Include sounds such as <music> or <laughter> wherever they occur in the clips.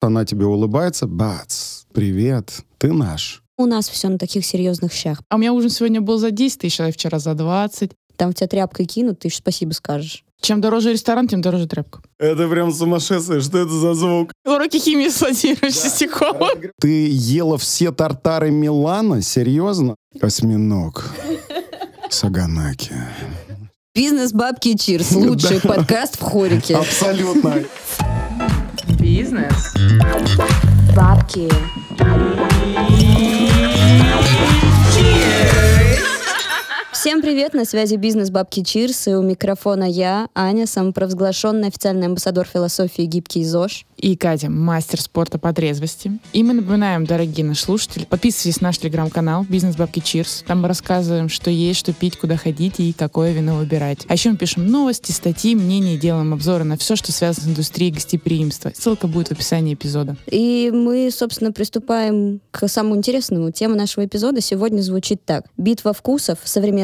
Она тебе улыбается, бац, привет, ты наш. У нас все на таких серьезных щах. А у меня ужин сегодня был за 10 тысяч, а вчера за 20. Там в тебя тряпкой кинут, ты еще спасибо скажешь. Чем дороже ресторан, тем дороже тряпка. Это прям сумасшествие, что это за звук? Уроки химии с Владимиром Чистяковым. Ты ела все тартары Милана? Серьезно? Осьминог. Саганаки. Бизнес бабки Чирс. Лучший <laughs> подкаст в хорике. Абсолютно. Бизнес. Бабки. Всем привет, на связи бизнес Бабки Чирс, и у микрофона я, Аня, самопровозглашенный официальный амбассадор философии «Гибкий ЗОЖ». И Катя, мастер спорта по трезвости. И мы напоминаем, дорогие наши слушатели, подписывайтесь на наш телеграм-канал «Бизнес Бабки Чирс». Там мы рассказываем, что есть, что пить, куда ходить и какое вино выбирать. А еще мы пишем новости, статьи, мнения, делаем обзоры на все, что связано с индустрией гостеприимства. Ссылка будет в описании эпизода. И мы, собственно, приступаем к самому интересному. Тема нашего эпизода сегодня звучит так. Битва вкусов,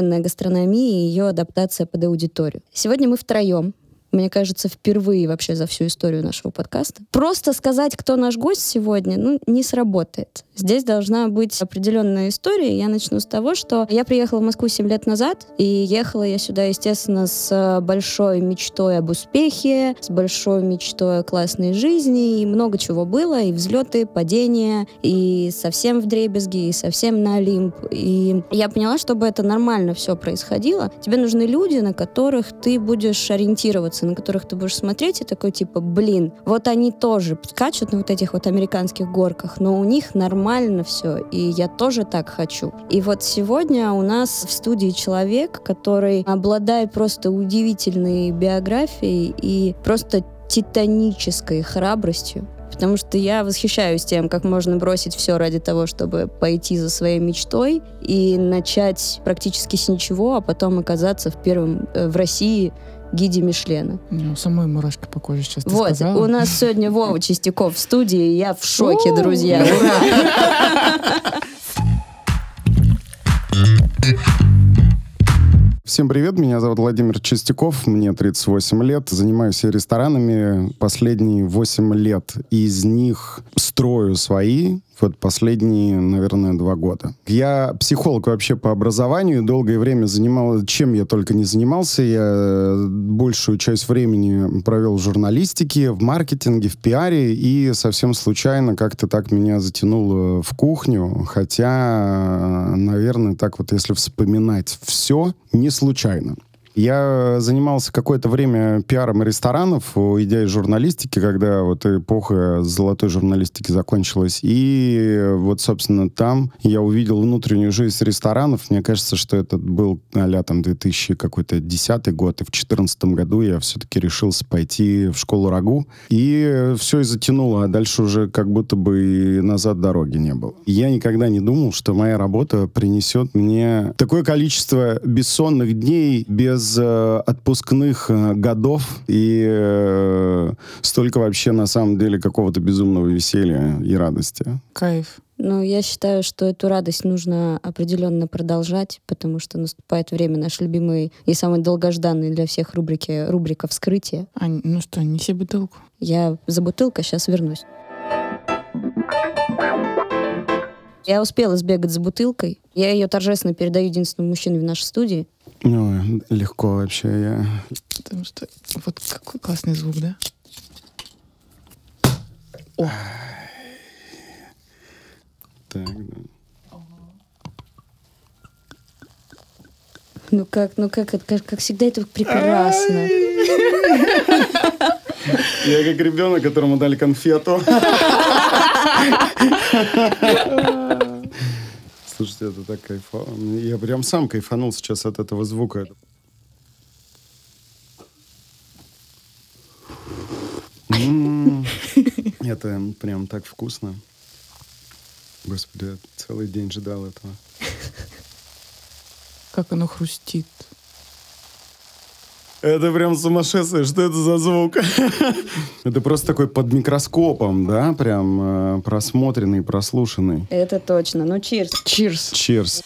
современная гастрономия и ее адаптация под аудиторию. Сегодня мы втроем, мне кажется, впервые вообще за всю историю нашего подкаста. Просто сказать, кто наш гость сегодня, ну, не сработает. Здесь должна быть определенная история. Я начну с того, что я приехала в Москву 7 лет назад, и ехала я сюда, естественно, с большой мечтой об успехе, с большой мечтой о классной жизни, и много чего было, и взлеты, падения, и совсем в дребезги, и совсем на Олимп. И я поняла, чтобы это нормально все происходило, тебе нужны люди, на которых ты будешь ориентироваться, на которых ты будешь смотреть и такой типа, блин, вот они тоже скачут на вот этих вот американских горках, но у них нормально все, и я тоже так хочу. И вот сегодня у нас в студии человек, который обладает просто удивительной биографией и просто титанической храбростью. Потому что я восхищаюсь тем, как можно бросить все ради того, чтобы пойти за своей мечтой и начать практически с ничего, а потом оказаться в первом э, в России гиде Мишлена. Ну, самой мурашки по коже сейчас Вот, сказала. у нас сегодня Вова Чистяков в студии, и я в шоке, друзья. Ура! <laughs> Всем привет, меня зовут Владимир Чистяков, мне 38 лет, занимаюсь я ресторанами последние 8 лет, из них строю свои, вот последние, наверное, два года. Я психолог вообще по образованию, долгое время занимался, чем я только не занимался. Я большую часть времени провел в журналистике, в маркетинге, в пиаре, и совсем случайно как-то так меня затянуло в кухню, хотя, наверное, так вот если вспоминать все, не случайно. Я занимался какое-то время пиаром ресторанов, идя из журналистики, когда вот эпоха золотой журналистики закончилась. И вот, собственно, там я увидел внутреннюю жизнь ресторанов. Мне кажется, что это был а там 2000 какой-то десятый год. И в 2014 году я все-таки решился пойти в школу РАГУ. И все и затянуло. А дальше уже как будто бы и назад дороги не было. Я никогда не думал, что моя работа принесет мне такое количество бессонных дней без без э, отпускных э, годов и э, столько вообще на самом деле какого-то безумного веселья и радости. Кайф. Ну, я считаю, что эту радость нужно определенно продолжать, потому что наступает время нашей любимой и самой долгожданной для всех рубрики рубрика «Вскрытие». Ань, ну что, неси бутылку. Я за бутылкой сейчас вернусь. Я успела сбегать за бутылкой. Я ее торжественно передаю единственному мужчине в нашей студии. Ну, легко вообще. Я... Потому что вот какой классный звук, да? О, Так, да. Ну как, ну как, это, как, как всегда, это прекрасно. Я как ребенок, которому дали конфету. <laughs> Слушайте, это так кайфово. Я прям сам кайфанул сейчас от этого звука. М, Это прям так вкусно. Господи, я целый день ждал этого. как оно хрустит. Это прям сумасшествие. Что это за звук? <laughs> Это просто такой под микроскопом, да? Прям э, просмотренный, прослушанный. Это точно. Ну, чирс. Cheers. Cheers.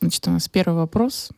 Значит, у нас первый вопрос.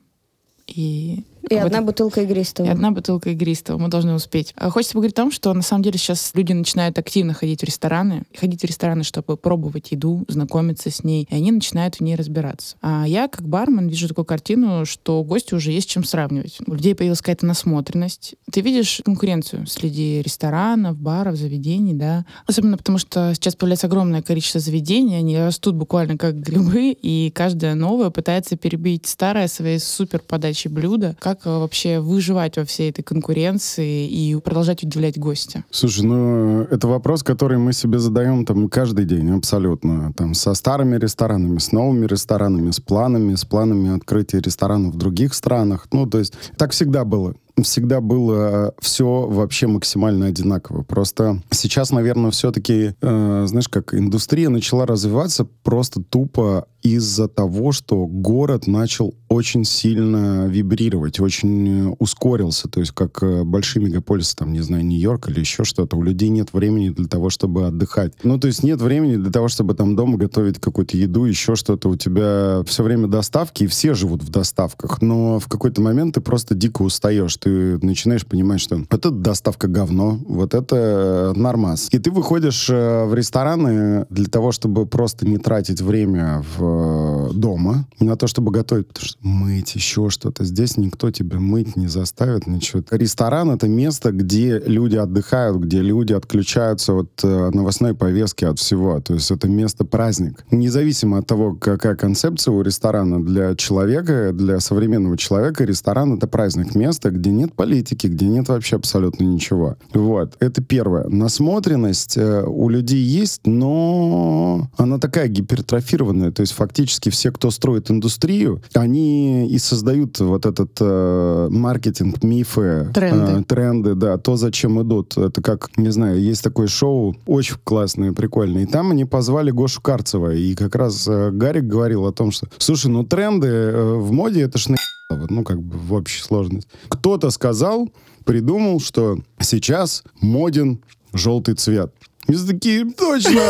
И И Вот одна бутылка игристого. И одна бутылка игристого. Мы должны успеть. А Хочется поговорить о том, что на самом деле сейчас люди начинают активно ходить в рестораны. Ходить в рестораны, чтобы пробовать еду, знакомиться с ней. И они начинают в ней разбираться. А я, как бармен, вижу такую картину, что гости уже есть чем сравнивать. У людей появилась какая-то насмотренность. Ты видишь конкуренцию среди ресторанов, баров, заведений, да? Особенно потому, что сейчас появляется огромное количество заведений, они растут буквально как грибы, и каждое новое пытается перебить старое своей супер подачей блюда. Как э, вообще выживать во всей этой конкуренции и продолжать удивлять гостя? Слушай, ну, это вопрос, который мы себе задаем там каждый день, абсолютно. Там со старыми ресторанами, с новыми ресторанами, с планами, с планами открытия ресторанов в других странах. Ну, то есть так всегда было всегда было все вообще максимально одинаково. Просто сейчас, наверное, все-таки, э, знаешь, как индустрия начала развиваться просто тупо из-за того, что город начал очень сильно вибрировать, очень э, ускорился. То есть как э, большие мегаполисы, там, не знаю, Нью-Йорк или еще что-то, у людей нет времени для того, чтобы отдыхать. Ну, то есть нет времени для того, чтобы там дома готовить какую-то еду, еще что-то. У тебя все время доставки, и все живут в доставках. Но в какой-то момент ты просто дико устаешь. Ты начинаешь понимать, что вот это доставка говно, вот это нормас. И ты выходишь э, в рестораны для того, чтобы просто не тратить время в дома на то, чтобы готовить, потому что мыть еще что-то. Здесь никто тебя мыть не заставит, ничего. Ресторан — это место, где люди отдыхают, где люди отключаются от э, новостной повестки, от всего. То есть это место праздник. Независимо от того, какая концепция у ресторана для человека, для современного человека, ресторан — это праздник. Место, где нет политики, где нет вообще абсолютно ничего. Вот. Это первое. Насмотренность э, у людей есть, но она такая гипертрофированная. То есть фактически все, кто строит индустрию, они и создают вот этот э, маркетинг, мифы, Тренды. э, тренды, да, то, зачем идут. Это как, не знаю, есть такое шоу, очень классное, прикольное. И там они позвали Гошу Карцева. И как раз э, Гарик говорил о том, что, слушай, ну тренды э, в моде, это ж на ну, как бы в общей сложности. Кто-то сказал, придумал, что сейчас моден желтый цвет. И все такие, точно!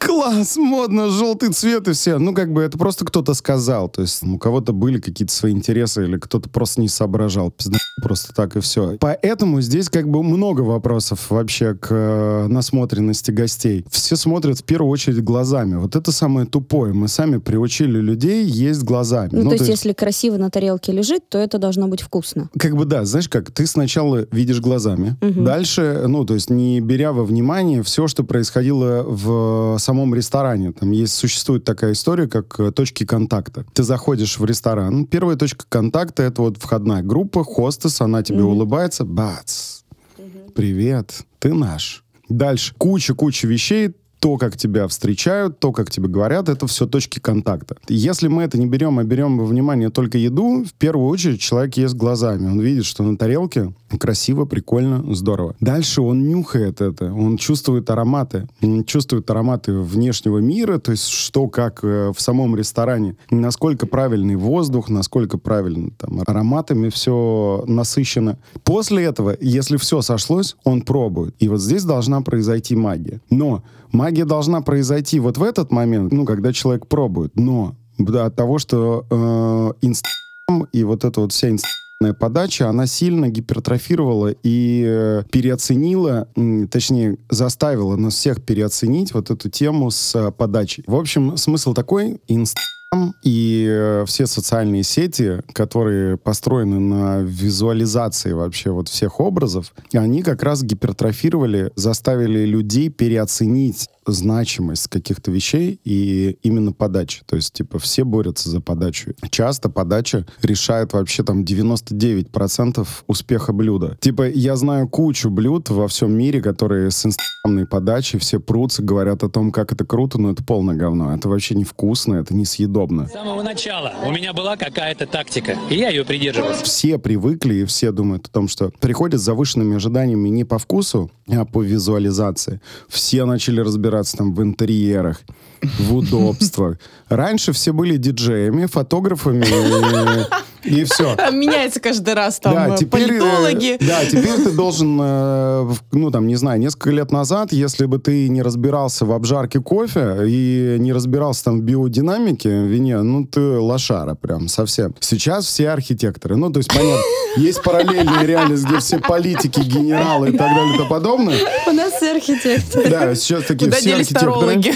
Класс, модно, желтый цвет и все. Ну, как бы это просто кто-то сказал. То есть у кого-то были какие-то свои интересы или кто-то просто не соображал. Пизда, просто так и все. Поэтому здесь как бы много вопросов вообще к э, насмотренности гостей. Все смотрят в первую очередь глазами. Вот это самое тупое. Мы сами приучили людей есть глазами. Ну, то есть, если красиво на тарелке лежит, то это должно быть вкусно. Как бы да, знаешь как, ты сначала видишь глазами, Мгм. дальше, ну, то есть не беря во внимание все, что происходило в самом ресторане. Там есть, существует такая история, как э, точки контакта. Ты заходишь в ресторан, первая точка контакта — это вот входная группа, хостес, она тебе Мгм. улыбается, бац, привет, ты наш. Дальше куча-куча вещей, то, как тебя встречают, то, как тебе говорят, это все точки контакта. Если мы это не берем, а берем во внимание только еду, в первую очередь человек ест глазами. Он видит, что на тарелке красиво, прикольно, здорово. Дальше он нюхает это, он чувствует ароматы, он чувствует ароматы внешнего мира, то есть что, как э, в самом ресторане, насколько правильный воздух, насколько правильно там ароматами все насыщено. После этого, если все сошлось, он пробует. И вот здесь должна произойти магия. Но магия должна произойти вот в этот момент, ну, когда человек пробует. Но да, от того, что э, Инстаграм и вот эта вот вся инстаграмная подача, она сильно гипертрофировала и э, переоценила, м, точнее, заставила нас всех переоценить вот эту тему с э, подачей. В общем, смысл такой, Инстаграм и э, все социальные сети, которые построены на визуализации вообще вот всех образов, они как раз гипертрофировали, заставили людей переоценить значимость каких-то вещей и именно подачи. То есть, типа, все борются за подачу. Часто подача решает вообще там 99% успеха блюда. Типа, я знаю кучу блюд во всем мире, которые с инстаграмной подачей все прутся, говорят о том, как это круто, но это полное говно. Это вообще невкусно, это несъедобно. С самого начала у меня была какая-то тактика, и я ее придерживался. Все привыкли и все думают о том, что приходят с завышенными ожиданиями не по вкусу, а по визуализации. Все начали разбираться там в интерьерах, в удобствах. Раньше все были диджеями, фотографами, и все. <laughs> Меняется каждый раз там Да, э, теперь, э, политологи. да, теперь ты должен, э, ну там, не знаю, несколько лет назад, если бы ты не разбирался в обжарке кофе и не разбирался там в биодинамике в вине, ну ты лошара прям совсем. Сейчас все архитекторы. Ну, то есть, понятно, есть параллельная реальность, где все политики, генералы и так далее и тому подобное. У нас все архитекторы. Да, сейчас такие Куда все архитекторы. тарологи?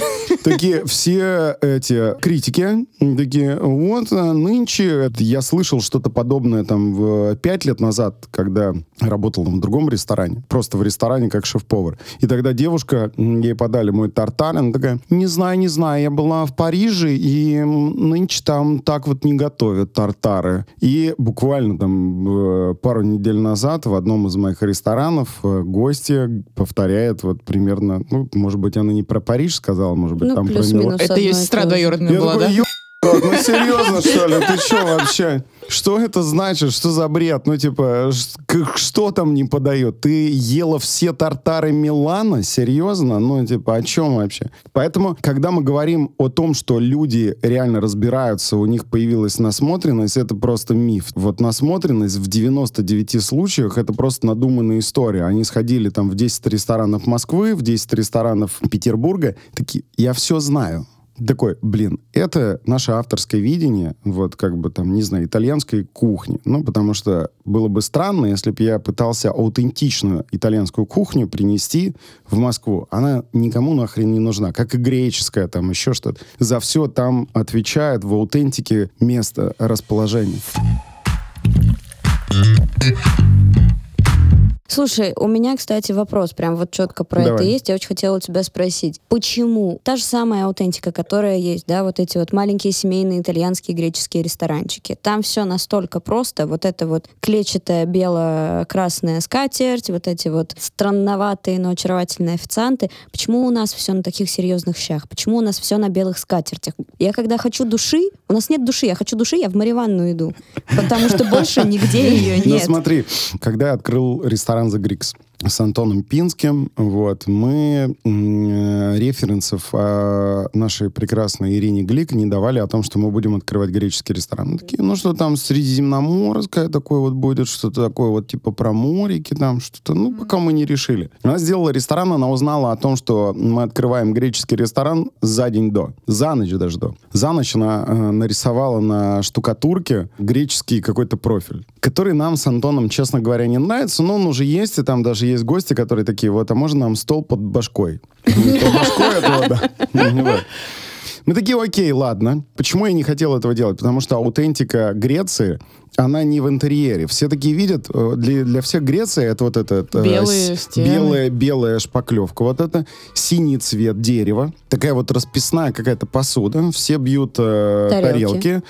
Такие все эти критики, такие, вот а, нынче, это я слышал что-то подобное там в, пять лет назад, когда работал в другом ресторане, просто в ресторане как шеф-повар. И тогда девушка, ей подали мой тартар, она такая, не знаю, не знаю, я была в Париже, и нынче там так вот не готовят тартары. И буквально там э, пару недель назад в одном из моих ресторанов э, гостья повторяет вот примерно, ну, может быть, она не про Париж сказала, может быть, Ну, там про плюс-минус. Это ее сестра двоюродная была, да? «Ё*** рот, ну серьезно, что ли? Ты что вообще? Что это значит? Что за бред? Ну, типа, что там не подает? Ты ела все тартары Милана? Серьезно? Ну, типа, о чем вообще? Поэтому, когда мы говорим о том, что люди реально разбираются, у них появилась насмотренность, это просто миф. Вот насмотренность в 99 случаях это просто надуманная история. Они сходили там в 10 ресторанов Москвы, в 10 ресторанов Петербурга, такие, я все знаю. Такой, блин, это наше авторское видение, вот как бы там, не знаю, итальянской кухни. Ну, потому что было бы странно, если бы я пытался аутентичную итальянскую кухню принести в Москву. Она никому нахрен не нужна, как и греческая, там еще что-то. За все там отвечает в аутентике место расположения. Слушай, у меня, кстати, вопрос прям вот четко про Давай. это есть. Я очень хотела у тебя спросить. Почему та же самая аутентика, которая есть, да, вот эти вот маленькие семейные итальянские греческие ресторанчики, там все настолько просто. Вот это вот клетчатая бело-красная скатерть, вот эти вот странноватые, но очаровательные официанты. Почему у нас все на таких серьезных щах? Почему у нас все на белых скатертях? Я когда хочу души, у нас нет души, я хочу души, я в Мариванну иду. Потому что больше нигде ее Ну нет. смотри, когда я открыл ресторан Аранза Грикс. С Антоном Пинским, вот, мы э, референсов о нашей прекрасной Ирине Глик не давали о том, что мы будем открывать греческий ресторан. Мы такие, ну что там, средиземноморское такое вот будет, что-то такое вот типа про морики там, что-то, ну, пока мы не решили. Она сделала ресторан, она узнала о том, что мы открываем греческий ресторан за день до, за ночь даже до. За ночь она э, нарисовала на штукатурке греческий какой-то профиль, который нам с Антоном, честно говоря, не нравится, но он уже есть, и там даже есть гости, которые такие, вот, а можно нам стол под башкой? Под башкой этого, да. Ну. Мы такие, окей, ладно. Почему я не хотел этого делать? Потому что аутентика Греции, она не в интерьере. Все такие видят, э, для, для всех Греция это вот это... э, Белые с- стены. Белая, белая шпаклевка. Вот это синий цвет дерева. Такая вот расписная какая-то посуда. Все бьют э, Тарелки. тарелки.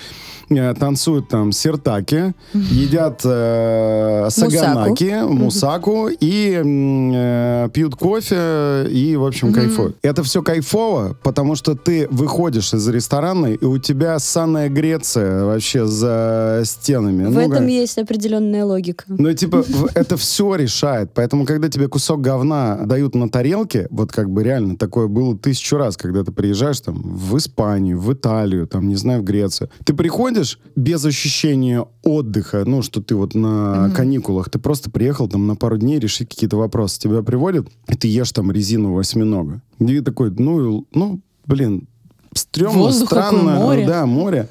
э, танцуют там сертаки, <laughs> едят э, саганаки, мусаку и м, э, пьют кофе и, в общем, кайфуют. Это все кайфово, потому что ты выходишь из ресторана, и у тебя санная Греция вообще за стенами. В Ну, этом как- есть определенная логика. ну, типа, <laughs> это все решает. Поэтому, когда тебе кусок говна дают на тарелке, вот как бы реально такое было тысячу раз, когда ты приезжаешь там в Испанию, в Италию, там, не знаю, в Грецию. Ты приходишь без ощущения отдыха, ну, что ты вот на каникулах, ты просто приехал там на пару дней решить какие-то вопросы. Тебя приводят, и ты ешь там резину осьминога. И такой, ну, ну, блин, стрёмно, Воздух какой, странно. море. Да, море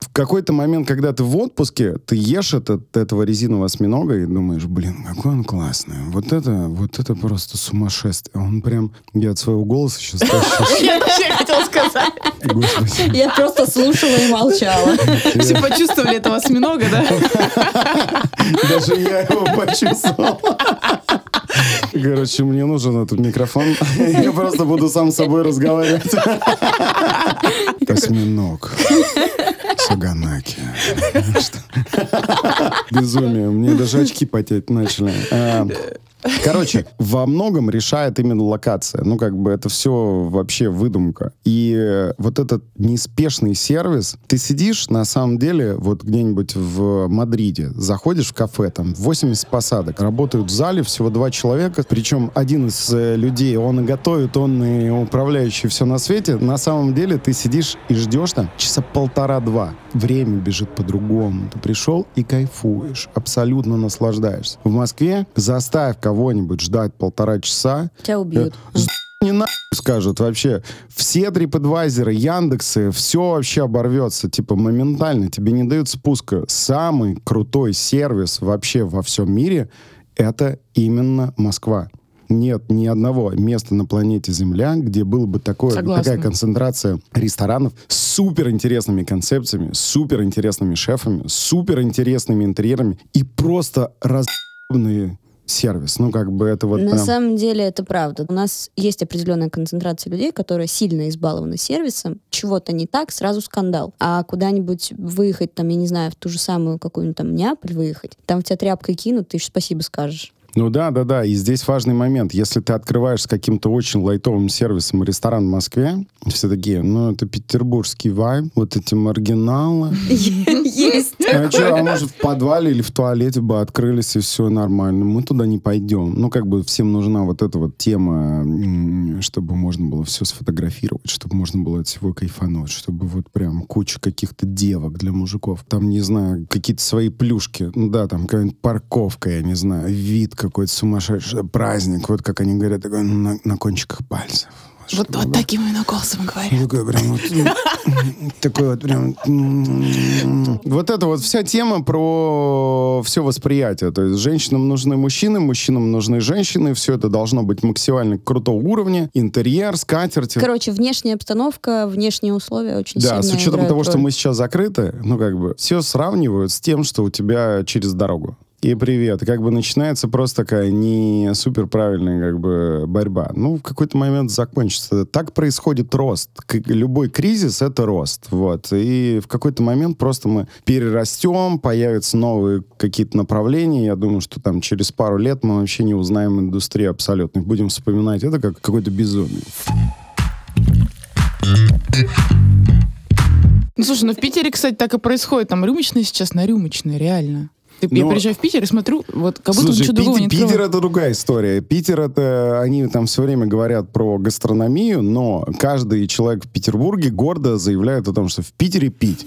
в какой-то момент, когда ты в отпуске, ты ешь этот, этого резинового осьминога и думаешь, блин, какой он классный. Вот это, вот это просто сумасшествие. Он прям, я от своего голоса сейчас. <laughs> Я вообще хотела сказать. Я просто слушала и молчала. Все почувствовали этого осьминога, да? <laughs> Даже я его почувствовал. Короче, мне нужен этот микрофон. Я просто буду сам с собой разговаривать. <laughs> Осьминог. Саганаки. Безумие. Мне даже очки потеть начали. А, Короче, во многом решает именно локация. Ну, как бы это все вообще выдумка. И вот этот неспешный сервис, ты сидишь, на самом деле, вот где-нибудь в Мадриде, заходишь в кафе, там 80 посадок, работают в зале всего два человека, причем один из э, людей, он и готовит, он и управляющий все на свете. На самом деле ты сидишь и ждешь там часа полтора-два. Время бежит по-другому. Ты пришел и кайфуешь, абсолютно наслаждаешься. В Москве заставь кого-нибудь ждать полтора часа, Тебя убьют. Э, не на скажут вообще. Все TripAdvisor, Яндексы, все вообще оборвется. Типа моментально. Тебе не дают спуска. Самый крутой сервис вообще во всем мире — это именно Москва. Нет ни одного места на планете Земля, где было бы такое, Согласна. такая концентрация ресторанов с супер интересными концепциями, супер интересными шефами, супер интересными интерьерами и просто разные сервис. Ну, как бы это вот На прям... самом деле это правда. У нас есть определенная концентрация людей, которые сильно избалованы сервисом. Чего-то не так, сразу скандал. А куда-нибудь выехать, там, я не знаю, в ту же самую какую-нибудь там Неаполь выехать, там в тебя тряпкой кинут, ты еще спасибо скажешь. Ну да, да, да. И здесь важный момент. Если ты открываешь с каким-то очень лайтовым сервисом ресторан в Москве, все такие, ну, это петербургский вайб, вот эти маргиналы. Есть. А что, а может в подвале или в туалете бы открылись и все нормально? Мы туда не пойдем. Ну, как бы всем нужна вот эта вот тема, чтобы можно было все сфотографировать, чтобы можно было от всего кайфануть, чтобы вот прям куча каких-то девок для мужиков. Там, не знаю, какие-то свои плюшки. Ну да, там какая-нибудь парковка, я не знаю, вид какой-то сумасшедший, праздник. Вот как они говорят, такой на, на кончиках пальцев. Вот, вот таким именно голосом говорят. такой прям вот, м, <laughs> такой вот прям... Вот это вот вся тема про все восприятие. То есть женщинам нужны мужчины, мужчинам нужны женщины. Все это должно быть максимально крутого уровня. Интерьер, скатерти. Короче, внешняя обстановка, внешние условия очень Да, сильно с учетом того, что роль. мы сейчас закрыты, ну как бы все сравнивают с тем, что у тебя через дорогу. И привет. Как бы начинается просто такая не супер правильная как бы борьба. Ну, в какой-то момент закончится. Так происходит рост. Любой кризис — это рост. Вот. И в какой-то момент просто мы перерастем, появятся новые какие-то направления. Я думаю, что там через пару лет мы вообще не узнаем индустрию абсолютно. Будем вспоминать это как какое-то безумие. Ну, слушай, ну в Питере, кстати, так и происходит. Там рюмочные сейчас на рюмочные, реально. Я приезжаю в Питер и смотрю, вот как будто Слушай, ничего другого Пит- не Питер это другая история. Питер это они там все время говорят про гастрономию, но каждый человек в Петербурге гордо заявляет о том, что в Питере пить.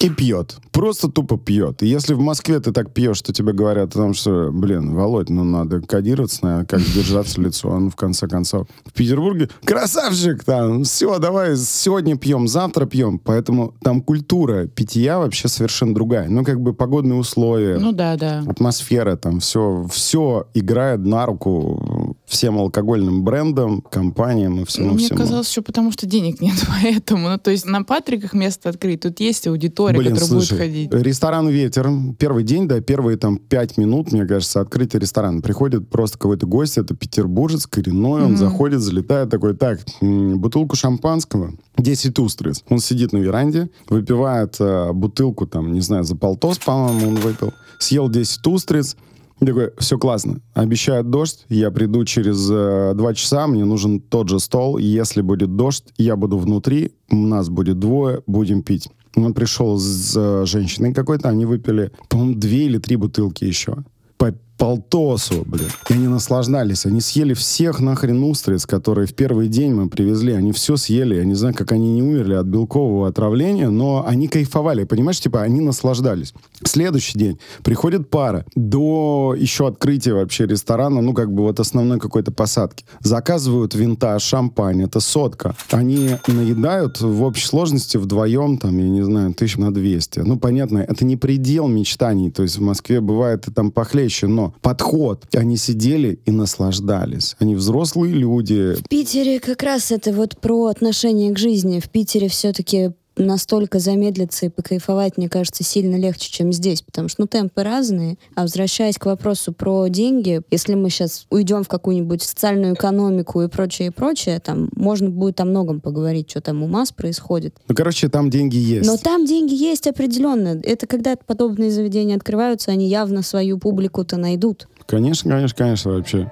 И пьет. Просто тупо пьет. И если в Москве ты так пьешь, что тебе говорят о том, что, блин, Володь, ну надо кодироваться, наверное, как держаться лицо, ну в конце концов. В Петербурге красавчик, там, все, давай, сегодня пьем, завтра пьем. Поэтому там культура питья вообще совершенно другая. Ну, как бы погодные условия, Ну да, да. атмосфера, там все, все играет на руку всем алкогольным брендам, компаниям и всему Мне всему. казалось, что потому что денег <laughs> нет, поэтому. Ну, то есть на Патриках место открыть, тут есть аудитория, Блин, которая слушай, будет ходить. ресторан «Ветер». Первый день, да, первые там пять минут, мне кажется, открытие ресторана. Приходит просто какой-то гость, это петербуржец, коренной, он Мгм. заходит, залетает такой, так, бутылку шампанского, 10 устриц. Он сидит на веранде, выпивает э, бутылку, там, не знаю, за полтос, по-моему, он выпил, съел 10 устриц, и такой, все классно. Обещают дождь, я приду через э, два часа, мне нужен тот же стол. Если будет дождь, я буду внутри, у нас будет двое, будем пить. Он пришел с э, женщиной какой-то, они выпили, по-моему, две или три бутылки еще. По полтосу, блин. И они наслаждались. Они съели всех нахрен устриц, которые в первый день мы привезли. Они все съели. Я не знаю, как они не умерли от белкового отравления, но они кайфовали. Понимаешь, типа, они наслаждались. Следующий день приходит пара. До еще открытия вообще ресторана, ну, как бы вот основной какой-то посадки. Заказывают винтаж, шампань, это сотка. Они наедают в общей сложности вдвоем, там, я не знаю, тысяч на 200. Ну, понятно, это не предел мечтаний. То есть в Москве бывает и там похлеще, но подход. Они сидели и наслаждались. Они взрослые люди. В Питере как раз это вот про отношение к жизни. В Питере все-таки настолько замедлиться и покайфовать, мне кажется, сильно легче, чем здесь, потому что, ну, темпы разные. А возвращаясь к вопросу про деньги, если мы сейчас уйдем в какую-нибудь социальную экономику и прочее, и прочее, там можно будет о многом поговорить, что там у нас происходит. Ну, короче, там деньги есть. Но там деньги есть определенно. Это когда подобные заведения открываются, они явно свою публику-то найдут. Конечно, конечно, конечно, вообще.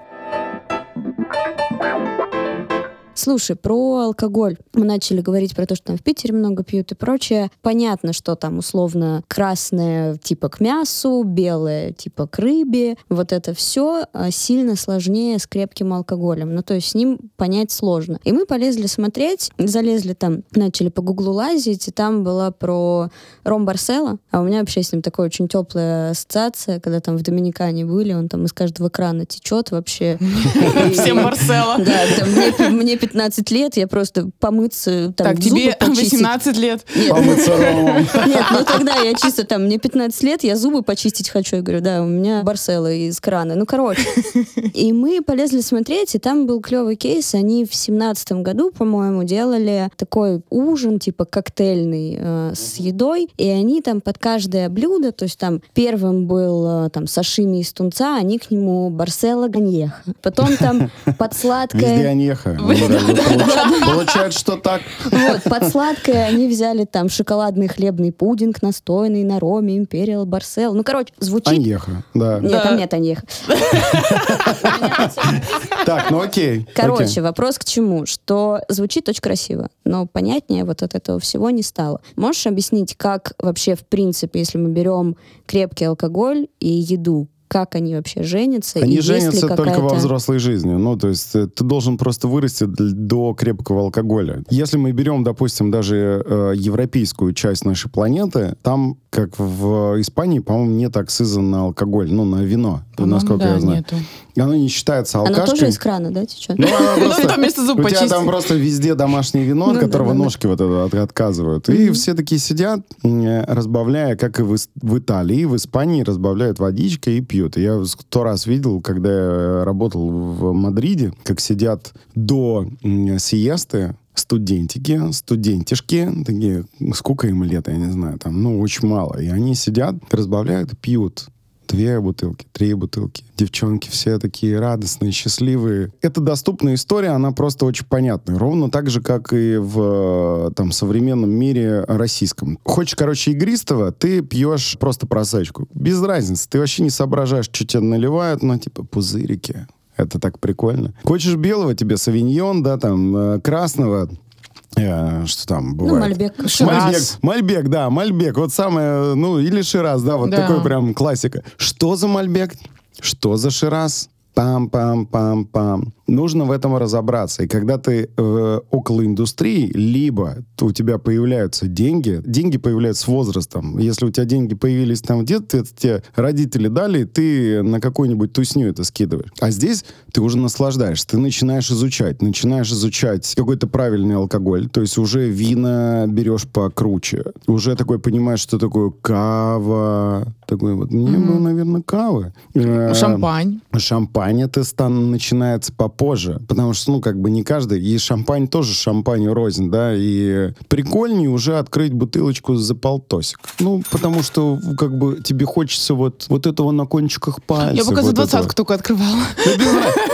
Слушай, про алкоголь. Мы начали говорить про то, что там в Питере много пьют и прочее. Понятно, что там условно красное типа к мясу, белое типа к рыбе. Вот это все сильно сложнее с крепким алкоголем. Ну, то есть с ним понять сложно. И мы полезли смотреть, залезли там, начали по гуглу лазить, и там была про Ром Барсела. А у меня вообще с ним такая очень теплая ассоциация, когда там в Доминикане были, он там из каждого крана течет вообще. <laughs> Всем Марсела. <laughs> Да, мне 15 лет, я просто помыться, там, Так, тебе 18 лет. Помыться <laughs> ромом. Нет, ну тогда я чисто там, мне 15 лет, я зубы почистить хочу. Я говорю, да, у меня Барсела из крана. Ну, короче. <laughs> И мы полезли смотреть, и там был клевый кейс. Они в семнадцатом году, по-моему, делали такой ужин, типа коктейльный, э, с едой. И они там под каждое блюдо, то есть там первым был э, там сашими из тунца, они к нему Барсела Ганьеха. Потом там <laughs> под сладкое... Везде. Получается, что так. Вот, под сладкое они взяли там шоколадный хлебный пудинг, настойный на роме, империал, барсел. Ну, короче, звучит... Аньеха, да. Нет, там нет аньеха. Так, ну окей. Короче, вопрос к чему? Что звучит очень красиво, но понятнее вот от этого всего не стало. Можешь объяснить, как вообще, в принципе, если мы берем крепкий алкоголь и еду, как они вообще женятся? Они и есть ли женятся только во взрослой жизни. Ну, то есть э, ты должен просто вырасти до крепкого алкоголя. Если мы берем, допустим, даже э, европейскую часть нашей планеты, там, как в Испании, по-моему, нет акциза на алкоголь, ну, на вино, По-моему, насколько да, я знаю. нету. Оно не считается Оно алкашкой. тоже из крана, да, течет? Ну, <laughs> Ну, просто- это вместо зуб У тебя там просто везде домашнее вино, Ну от которого ножки вот это от- отказывают. И все такие сидят, м, разбавляя, как и в Италии, в Испании разбавляют водичкой и пьют. И Я сто раз видел, когда я работал в Мадриде, как сидят до сиесты студентики, студентишки, такие, сколько им лет, я не знаю, там, ну, очень мало. И они сидят, разбавляют пьют. Две бутылки, три бутылки. Девчонки все такие радостные, счастливые. Это доступная история, она просто очень понятная. Ровно так же, как и в э, там, современном мире российском. Хочешь, короче, игристого, ты пьешь просто просачку. Без разницы. Ты вообще не соображаешь, что тебе наливают, но типа пузырики. Это так прикольно. Хочешь белого, тебе савиньон, да, там, э, красного, что там Ну, бывает? Мальбек. Шираз. Мальбек, Мальбек, да, Мальбек. Вот самое, ну, или Шираз, да, вот Да. такой прям классика. Что за Мальбек? Что за Шираз? Пам-пам-пам-пам. Нужно в этом разобраться. И когда ты э, около индустрии, либо у тебя появляются деньги, деньги появляются с возрастом. Если у тебя деньги появились там в детстве, это тебе родители дали, ты на какую-нибудь тусню это скидываешь. А здесь ты уже наслаждаешься, ты начинаешь изучать, начинаешь изучать какой-то правильный алкоголь, то есть уже вина берешь покруче, уже такой понимаешь, что такое кава, такой вот, мне бы, наверное, кавы. Э, Шампань. Шампань это стан начинается попозже, потому что, ну, как бы не каждый, и шампань тоже шампань рознь, да, и прикольнее уже открыть бутылочку за полтосик. Ну, потому что, как бы, тебе хочется вот, вот этого на кончиках пальцев. Я пока за вот двадцатку только открывала. Ну,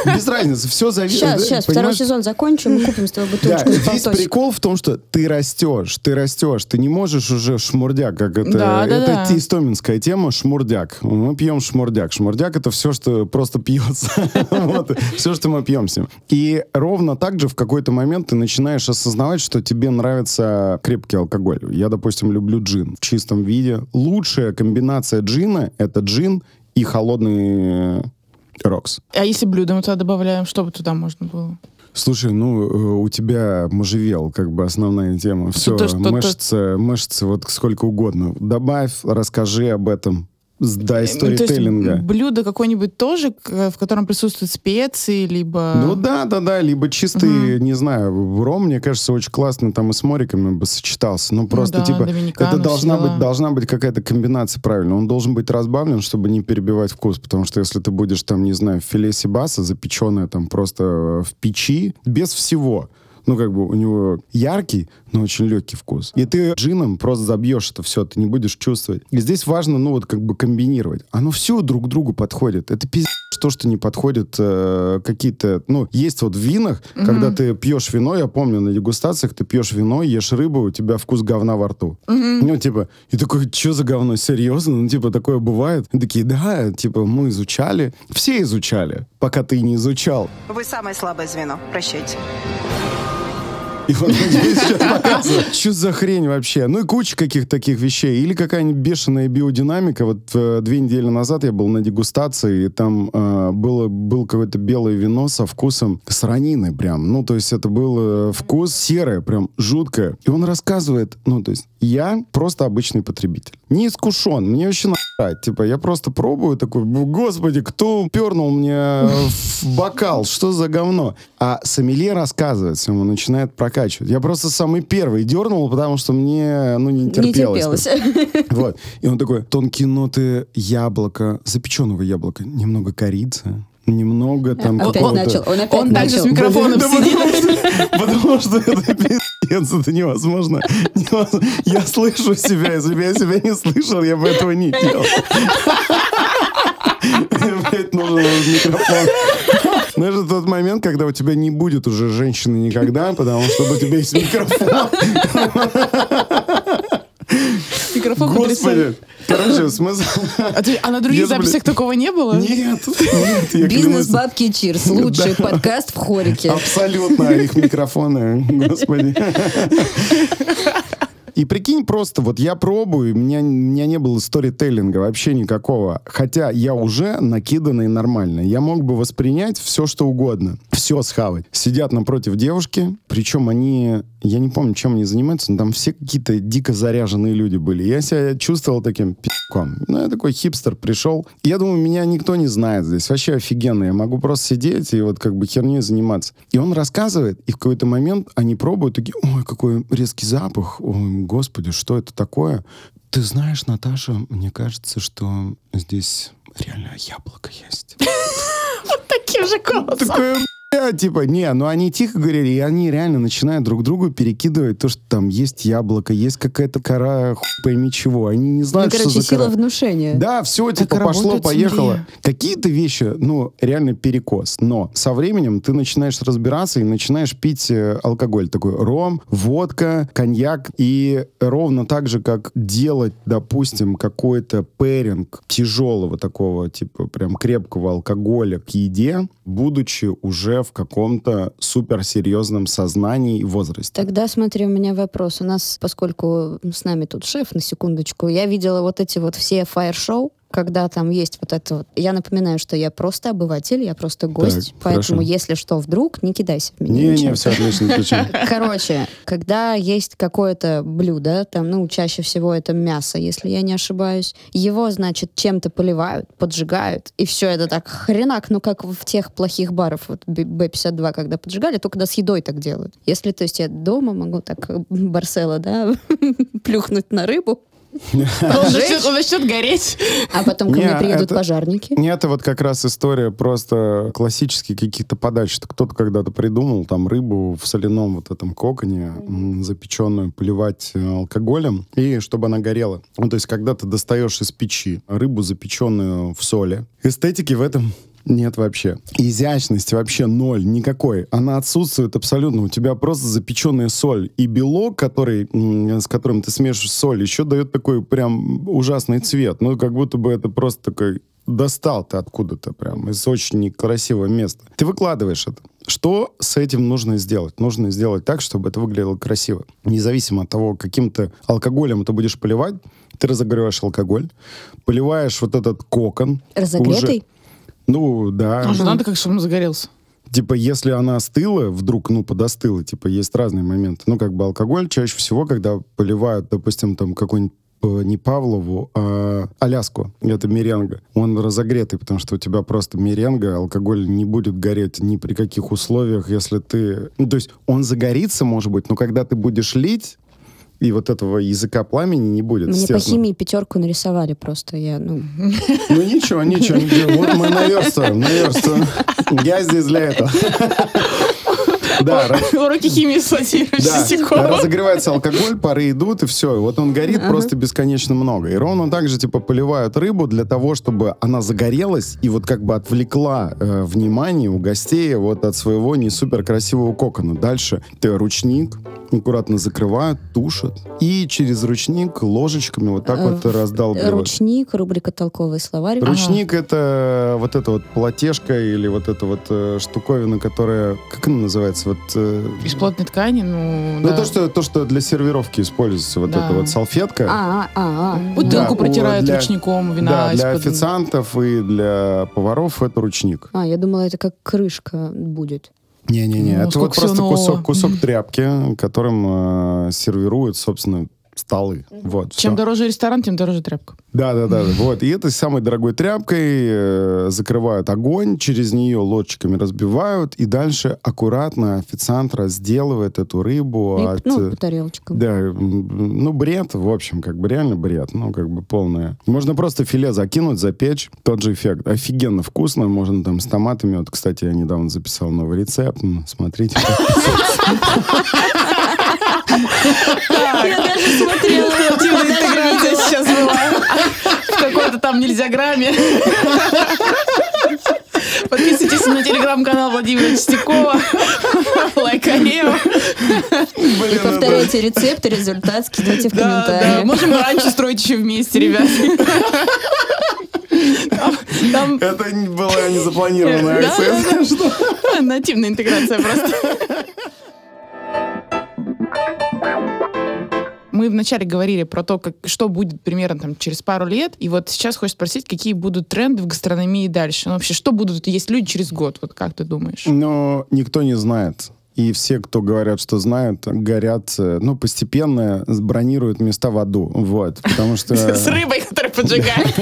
без, без разницы, все зависит. Сейчас, сейчас, второй сезон закончим, мы купим с тобой Да, бутылочку за весь полтосик. прикол в том, что ты растешь, ты растешь, ты не можешь уже шмурдяк, как это, Да, да, это да. истоминская тема, шмурдяк. Мы пьем шмурдяк. Шмурдяк это все, что просто пьется. <laughs> Вот, все, что мы пьем с ним. И ровно так же в какой-то момент ты начинаешь осознавать, что тебе нравится крепкий алкоголь. Я, допустим, люблю джин в чистом виде. Лучшая комбинация джина — это джин и холодный э, рокс. А если блюдо мы туда добавляем, что бы туда можно было? Слушай, ну, э, у тебя можжевел, как бы основная тема. Все, то, что- то- мышцы, мышцы, вот сколько угодно. Добавь, расскажи об этом. Да, Ну, то есть сторителлинга. блюдо какое-нибудь тоже, в котором присутствуют специи, либо... Ну да, да, да, либо чистый, не знаю, ром, мне кажется, очень классно там и с мориками бы сочетался. Ну просто да, типа, это должна быть, должна быть какая-то комбинация правильная. Он должен быть разбавлен, чтобы не перебивать вкус, потому что если ты будешь там, не знаю, филе сибаса запеченное там просто э, в печи, без всего, ну, как бы у него яркий, но очень легкий вкус. И ты джином просто забьешь это все, ты не будешь чувствовать. И здесь важно, ну, вот как бы комбинировать. Оно все друг к другу подходит. Это пиздец то, что не подходит э, какие-то... Ну, есть вот в винах, mm-hmm. когда ты пьешь вино, я помню, на дегустациях ты пьешь вино, ешь рыбу, у тебя вкус говна во рту. Mm-hmm. Ну, типа, и такой, что за говно, серьезно? Ну, типа, такое бывает? И такие, да, типа, мы изучали. Все изучали, пока ты не изучал. Вы самое слабое звено, прощайте. И вот здесь <laughs> сейчас показывают. Что за хрень вообще? Ну и куча каких-то таких вещей. Или какая-нибудь бешеная биодинамика. Вот э, две недели назад я был на дегустации, и там э, было, был какое-то белое вино со вкусом сранины прям. Ну, то есть это был э, вкус серое, прям жуткое. И он рассказывает, ну, то есть я просто обычный потребитель. Не искушен, мне вообще нахать. Типа, я просто пробую, такой, господи, кто пернул мне в бокал? Что за говно? А сомелье рассказывает, ему начинает прокачивать. Я просто самый первый дернул, потому что мне, ну, не терпелось. Не терпелось. <laughs> Вот. И он такой, тонкие ноты яблока, запеченного яблока, немного корицы, немного там Опять начал, он опять он начал. с микрофоном да, сидит. Потому что это пиздец, это невозможно. Я слышу себя, если бы я себя не слышал, я бы этого не делал. <laughs> Блять, нужен микрофон. Знаешь, это тот момент, когда у тебя не будет уже женщины никогда, потому что у тебя есть микрофон. Микрофон Господи. Короче, смысл... А, ты, а на других записях такого не было? Нет, нет, Бизнес бабки Чирс. Лучший подкаст в хорике. Абсолютно, их микрофоны, господи. И прикинь, просто вот я пробую, у меня, у меня не было сторителлинга вообще никакого. Хотя я уже накиданный нормально. Я мог бы воспринять все, что угодно. Все схавать. Сидят напротив девушки, причем они, я не помню, чем они занимаются, но там все какие-то дико заряженные люди были. Я себя чувствовал таким пи***ком. Ну, я такой хипстер пришел. Я думаю, меня никто не знает здесь. Вообще офигенно. Я могу просто сидеть и вот как бы херней заниматься. И он рассказывает, и в какой-то момент они пробуют, такие, ой, какой резкий запах, ой, господи, что это такое? Ты знаешь, Наташа, мне кажется, что здесь реально яблоко есть. <laughs> Таким же голосом. Такое, типа, не, ну они тихо говорили, и они реально начинают друг другу перекидывать то, что там есть яблоко, есть какая-то кора, хуй пойми чего. Они не Ну, знают, короче, что за сила кора. внушения. Да, все, Так типа, пошло, поехало. Какие-то вещи, ну, реально перекос. Но со временем ты начинаешь разбираться и начинаешь пить э, алкоголь. Такой ром, водка, коньяк. И ровно так же, как делать, допустим, какой-то пэринг тяжелого такого, типа, прям крепкого алкоголя к еде, будучи уже в каком-то суперсерьезном сознании и возрасте. Тогда смотри, у меня вопрос. У нас, поскольку с нами тут шеф, на секундочку, я видела вот эти вот все фаер-шоу, когда там есть вот это вот. Я напоминаю, что я просто обыватель, я просто гость, Так, поэтому хорошо. если что вдруг, не кидайся в меня. Не-не, ничего. все отлично. отлично. <laughs> Короче, когда есть какое-то блюдо, там, ну, чаще всего это мясо, если я не ошибаюсь, его, значит, чем-то поливают, поджигают, и все это так хренак, ну, как в тех плохих баров, вот Б- Б-52, когда поджигали, только когда с едой так делают. Если, то есть, я дома могу так э, Барсела, да, <laughs> плюхнуть на рыбу, Он начнет, гореть. а потом ко Не, мне приедут пожарники. Нет, это вот как раз история просто классические каких-то подач. Кто-то когда-то придумал там рыбу в соляном вот этом коконе, запеченную, поливать э, алкоголем, и чтобы она горела. Ну, то есть, когда ты достаешь из печи рыбу, запеченную в соли, эстетики в этом нет вообще. Изящности вообще ноль, никакой. Она отсутствует абсолютно. У тебя просто запеченная соль. И белок, который, с которым ты смешиваешь соль, еще дает такой прям ужасный цвет. Ну, как будто бы это просто такой достал ты откуда-то прям из очень некрасивого места. Ты выкладываешь это. Что с этим нужно сделать? Нужно сделать так, чтобы это выглядело красиво. Независимо от того, каким ты алкоголем ты будешь поливать, ты разогреваешь алкоголь, поливаешь вот этот кокон. Разогретый? уже- ну, да. Же надо как, чтобы он загорелся. Типа, если она остыла, вдруг, ну, подостыла, типа, есть разные моменты. Ну, как бы алкоголь чаще всего, когда поливают, допустим, там, какой-нибудь э, не Павлову, а Аляску. Это меренга. Он разогретый, потому что у тебя просто меренга, алкоголь не будет гореть ни при каких условиях, если ты... Ну, то есть он загорится, может быть, но когда ты будешь лить, и вот этого языка пламени не будет, Мне по химии пятерку нарисовали просто. Я, ну, Ну ничего, ничего, ничего. Вот мы наверстываем, наверстываем. Я здесь для этого. Да, <laughs> Уроки химии да, разогревается алкоголь, пары идут, и все. И вот он горит Ага. просто бесконечно много. И ровно так же, типа, поливают рыбу для того, чтобы она загорелась и вот как бы отвлекла э, внимание у гостей вот от своего не супер красивого кокона. Дальше ты ручник аккуратно закрывают, тушат. И через ручник ложечками вот так Э, вот раздалбливают. Ручник, рубрика «Толковый словарь». Ручник это вот эта вот платежка или вот эта вот э, штуковина, которая, как она называется, вот... э, Из плотной ткани, ну, ну, да. то, что, то, что для сервировки используется, вот Да. эта вот салфетка. А, а, а. Бутылку Да, протирают для- ручником, вина да, для из-под- официантов и для поваров это ручник. А, я думала, это как крышка будет. Не-не-не, Ну, это вот просто нового. кусок, кусок тряпки, которым э, сервируют, собственно, столы. Вот, Чем всё. дороже ресторан, тем дороже тряпка. Да, да, да. Вот. И этой самой дорогой тряпкой э, закрывают огонь, через нее ложечками разбивают, и дальше аккуратно официант разделывает эту рыбу И, от... ну, по тарелочкам. Да, ну, бред, в общем, как бы реально бред, ну, как бы полное. Можно просто филе закинуть, запечь, тот же эффект. Офигенно вкусно, можно там с томатами. Вот, кстати, я недавно записал новый рецепт, м, смотрите. <laughs> Я даже смотрела. Креативная интеграция сейчас была. В какой-то там нельзя грамме. Подписывайтесь на телеграм-канал Владимира Чистякова. Лайкаем. И повторяйте рецепт, и результат скидывайте в Да, да. комментариях. Можем раньше строить еще вместе, ребят. Там- Это не была незапланированная Да, акция. нативная интеграция просто. Мы вначале говорили про то, как, что будет примерно там, через пару лет, и вот сейчас хочешь спросить, какие будут тренды в гастрономии дальше. Ну, вообще, что будут есть люди через год, вот как ты думаешь? Но никто не знает. И все, кто говорят, что знают, горят, э, ну, постепенно бронируют места в аду. Вот. Потому что... <laughs> С рыбой, которая <laughs> поджигает.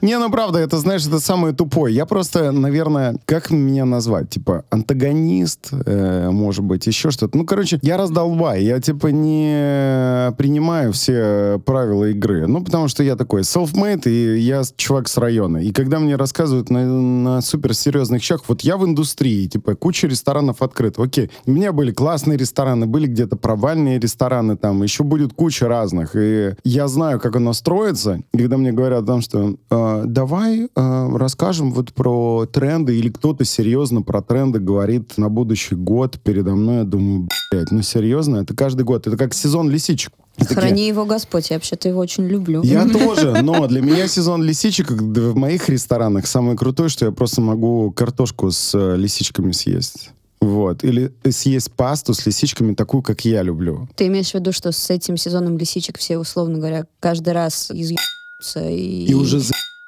<laughs> Не, ну правда, это, знаешь, это самое тупое. Я просто, наверное, как меня назвать? Типа антагонист, э, может быть, еще что-то. Ну, короче, я раздолбай. Я, типа, не принимаю все правила игры. Ну, потому что я такой self-made, и я чувак с района. И когда мне рассказывают на, на суперсерьезных щах, вот я в индустрии, типа, куча ресторанов открыта. Окей, у меня были классные рестораны, были где-то провальные рестораны, там еще будет куча разных. И я знаю, как оно строится. И когда мне говорят о том, что «Э, давай э, расскажем вот про тренды, или кто-то серьезно про тренды говорит на будущий год передо мной, я думаю, блядь, ну серьезно, это каждый год, это как сезон лисичек. Такие, Храни его Господь, я вообще-то его очень люблю. я <laughs> тоже, но для меня сезон лисичек в моих ресторанах самое крутое, что я просто могу картошку с лисичками съесть. Вот. Или съесть пасту с лисичками такую, как я люблю. Ты имеешь в виду, что с этим сезоном лисичек все, условно говоря, каждый раз изъебаются и... И уже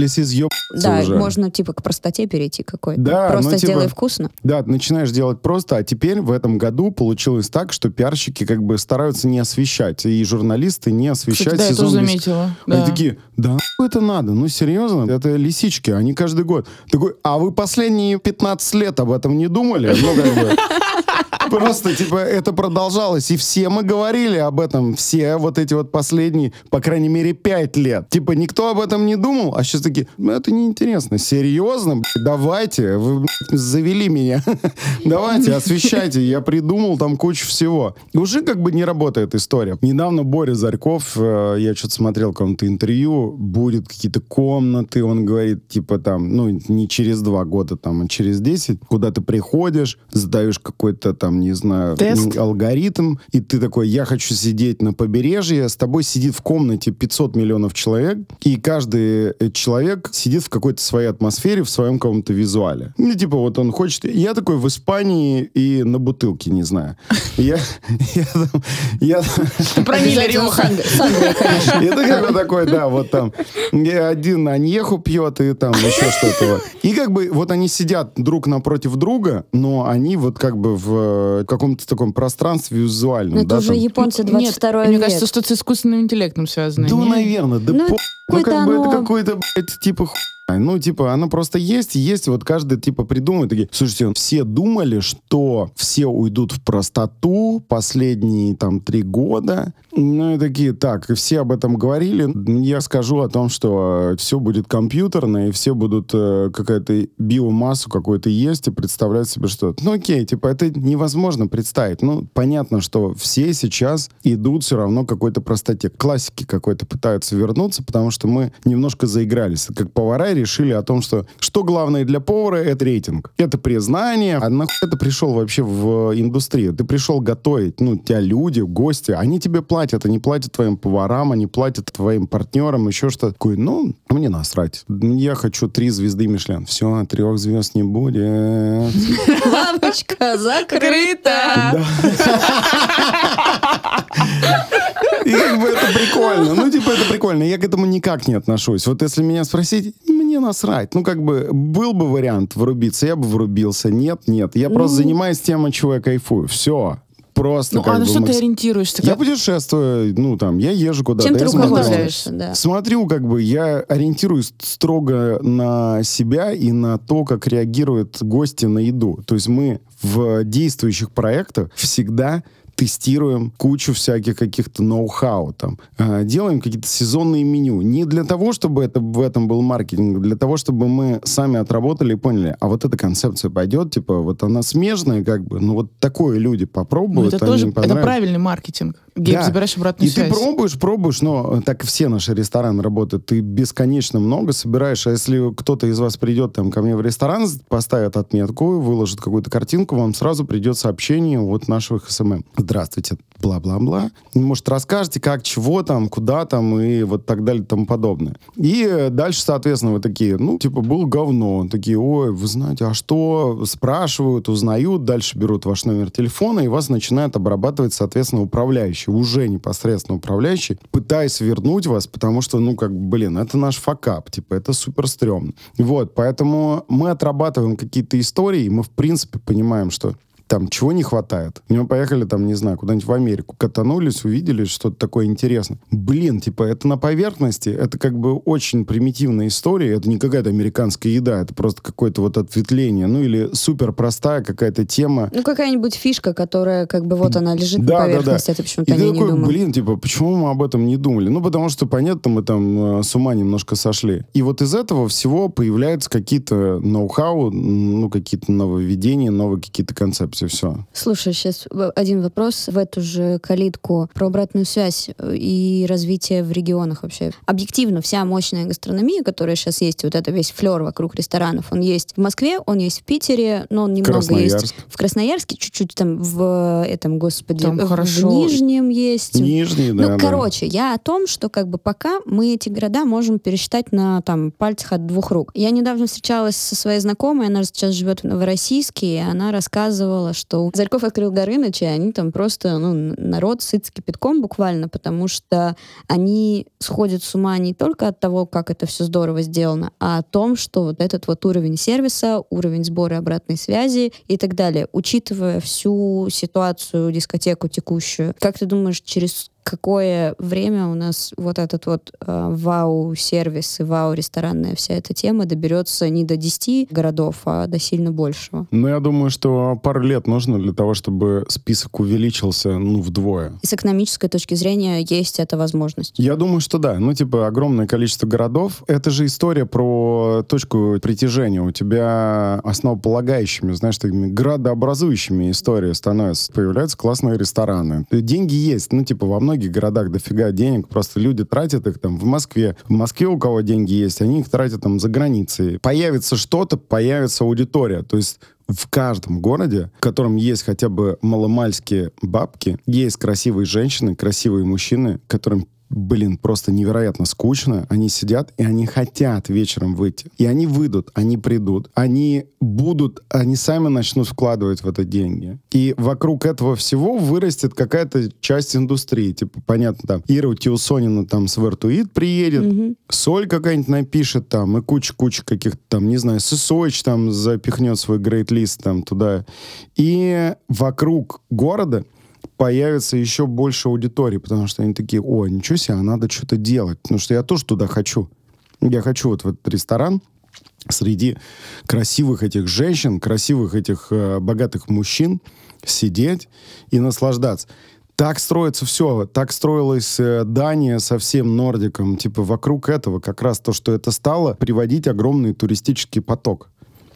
заебались изъебаться Да, уже. можно типа к простоте перейти какой-то. Да, Просто ну, типа- сделай вкусно. Да, начинаешь делать просто, а теперь в этом году получилось так, что пиарщики как бы стараются не освещать, и журналисты не освещать Кстати, да, я сезон тоже заметила. Они Да. такие, да это надо? Ну, серьезно? Это лисички, они каждый год. Такой, а вы последние 15 лет об этом не думали? Ну, как бы... <laughs> Просто, типа, это продолжалось, и все мы говорили об этом, все вот эти вот последние, по крайней мере, пять лет. Типа, никто об этом не думал, а сейчас такие, ну, это неинтересно. Серьезно? Давайте, вы завели меня. <laughs> Давайте, освещайте. Я придумал там кучу всего. И уже как бы не работает история. Недавно Боря Зарьков, э, я что-то смотрел в каком-то интервью, будет какие-то комнаты, он говорит, типа там, ну, не через два года, там, а через 10, куда ты приходишь, задаешь какой-то там, не знаю, Тест. алгоритм, и ты такой, я хочу сидеть на побережье, с тобой сидит в комнате 500 миллионов человек, и каждый э, человек сидит в какой-то своей атмосфере, в своем каком-то визуале. Ну, типа, вот он хочет... Я такой в Испании и на бутылке, не знаю. <laughs> Я... Я там- Про это такой, да, вот там один аньеху пьет и там еще что-то. И как бы вот они сидят друг напротив друга, но они вот как бы в каком-то таком пространстве визуальном. Ну, это да, уже там. японцы Нет, 22 Мне век. кажется, что это с искусственным интеллектом связано. Да, не? наверное, да Ну, по... Ну, как бы это оно- какой-то, блядь, типа хуй. Ну, типа, оно просто есть, есть, вот каждый, типа, придумает. Такие, слушайте, все думали, что все уйдут в простоту последние, там, три года, Ну и такие, так, все об этом говорили. Я скажу о том, что все будет компьютерно, и все будут э, какая-то биомассу какой-то есть и представлять себе что-то. Ну окей, типа это невозможно представить. Ну понятно, что все сейчас идут все равно какой-то простоте. Классики какой-то пытаются вернуться, потому что мы немножко заигрались. Как повара решили о том, что что главное для повара — это рейтинг. Это признание. А нахуй ты пришел вообще в индустрию? Ты пришел готовить. Ну, тебя люди, гости, они тебе платят они платят твоим поварам, они платят твоим партнерам, еще что-то. Такой, ну, мне насрать. Я хочу три звезды Мишлен. Все, трех звезд не будет. Лавочка закрыта. И как бы это прикольно. Ну, типа, это прикольно. Я к этому никак не отношусь. Вот если меня спросить, мне насрать. Ну, как бы, был бы вариант врубиться, я бы врубился. Нет, нет. Я просто ну. занимаюсь тем, от чего я кайфую. Все просто ну, как а на бы, что макс... ты ориентируешься? Я как... путешествую, ну, там, я езжу куда-то. Чем ты руководствуешься? Да. Смотрю, как бы, я ориентируюсь строго на себя и на то, как реагируют гости на еду. То есть мы в действующих проектах всегда тестируем кучу всяких каких-то ноу-хау там, э, делаем какие-то сезонные меню. Не для того, чтобы это, в этом был маркетинг, для того, чтобы мы сами отработали и поняли, а вот эта концепция пойдет, типа, вот она смежная, как бы, ну вот такое люди попробуют, ну, это тоже, это правильный маркетинг. Где да. забираешь обратную и связь. ты пробуешь, пробуешь, но так все наши рестораны работают. Ты бесконечно много собираешь, а если кто-то из вас придет там ко мне в ресторан, поставит отметку, выложит какую-то картинку, вам сразу придет сообщение от нашего SMM. Здравствуйте, бла-бла-бла. Может, расскажете, как, чего там, куда там и вот так далее и тому подобное. И дальше, соответственно, вы такие, ну, типа, было говно. Такие, ой, вы знаете, а что? Спрашивают, узнают, дальше берут ваш номер телефона, и вас начинает обрабатывать, соответственно, управляющий, уже непосредственно управляющий, пытаясь вернуть вас, потому что, ну, как, блин, это наш факап, типа, это супер стрёмно. Вот, поэтому мы отрабатываем какие-то истории, мы, в принципе, понимаем, что там чего не хватает. И мы поехали там, не знаю, куда-нибудь в Америку, катанулись, увидели что-то такое интересное. Блин, типа, это на поверхности, это как бы очень примитивная история, это не какая-то американская еда, это просто какое-то вот ответвление, ну или супер простая какая-то тема. Ну какая-нибудь фишка, которая как бы вот она лежит да, на поверхности, да, да. это почему-то И они такой, не думают. блин, типа, почему мы об этом не думали? Ну потому что, понятно, мы там э, с ума немножко сошли. И вот из этого всего появляются какие-то ноу-хау, ну какие-то нововведения, новые какие-то концепции и все. Слушай, сейчас один вопрос в эту же калитку про обратную связь э, и развитие в регионах вообще. Объективно, вся мощная гастрономия, которая сейчас есть, вот это весь флер вокруг ресторанов, он есть в Москве, он есть в Питере, но он немного есть в Красноярске, чуть-чуть там в этом, господи, там в, хорошо. в Нижнем есть. Нижний, да. Ну, короче, я о том, что как бы пока мы эти города можем пересчитать на там пальцах от двух рук. Я недавно встречалась со своей знакомой, она сейчас живет в Новороссийске, и она рассказывала, что Зарьков открыл Горыныч, и они там просто, ну, народ сыт с кипятком буквально, потому что они сходят с ума не только от того, как это все здорово сделано, а о том, что вот этот вот уровень сервиса, уровень сбора обратной связи и так далее, учитывая всю ситуацию, дискотеку текущую. Как ты думаешь, через какое время у нас вот этот вот э, вау-сервис и вау-ресторанная вся эта тема доберется не до 10 городов, а до сильно большего? Ну, я думаю, что пару лет нужно для того, чтобы список увеличился, ну, вдвое. И с экономической точки зрения есть эта возможность? Я думаю, что да. Ну, типа, огромное количество городов. Это же история про точку притяжения. У тебя основополагающими, знаешь, такими градообразующими истории становятся. Появляются классные рестораны. Деньги есть. Ну, типа, во многих многих городах дофига денег, просто люди тратят их там в Москве. В Москве у кого деньги есть, они их тратят там за границей. Появится что-то, появится аудитория. То есть в каждом городе, в котором есть хотя бы маломальские бабки, есть красивые женщины, красивые мужчины, которым блин, просто невероятно скучно. Они сидят, и они хотят вечером выйти. И они выйдут, они придут, они будут, они сами начнут вкладывать в это деньги. И вокруг этого всего вырастет какая-то часть индустрии. Типа, понятно, там, Ира Тиусонина там с Вертуит приедет, mm-hmm. соль какая-нибудь напишет там, и куча-куча каких-то там, не знаю, Сысоич там запихнет свой грейт-лист там туда. И вокруг города появится еще больше аудитории, потому что они такие, о, ничего себе, а надо что-то делать. Потому что я тоже туда хочу. Я хочу вот в этот ресторан среди красивых этих женщин, красивых этих э, богатых мужчин сидеть и наслаждаться Так строится все. Так строилась э, Дания со всем Нордиком. Типа вокруг этого как раз то, что это стало, приводить огромный туристический поток.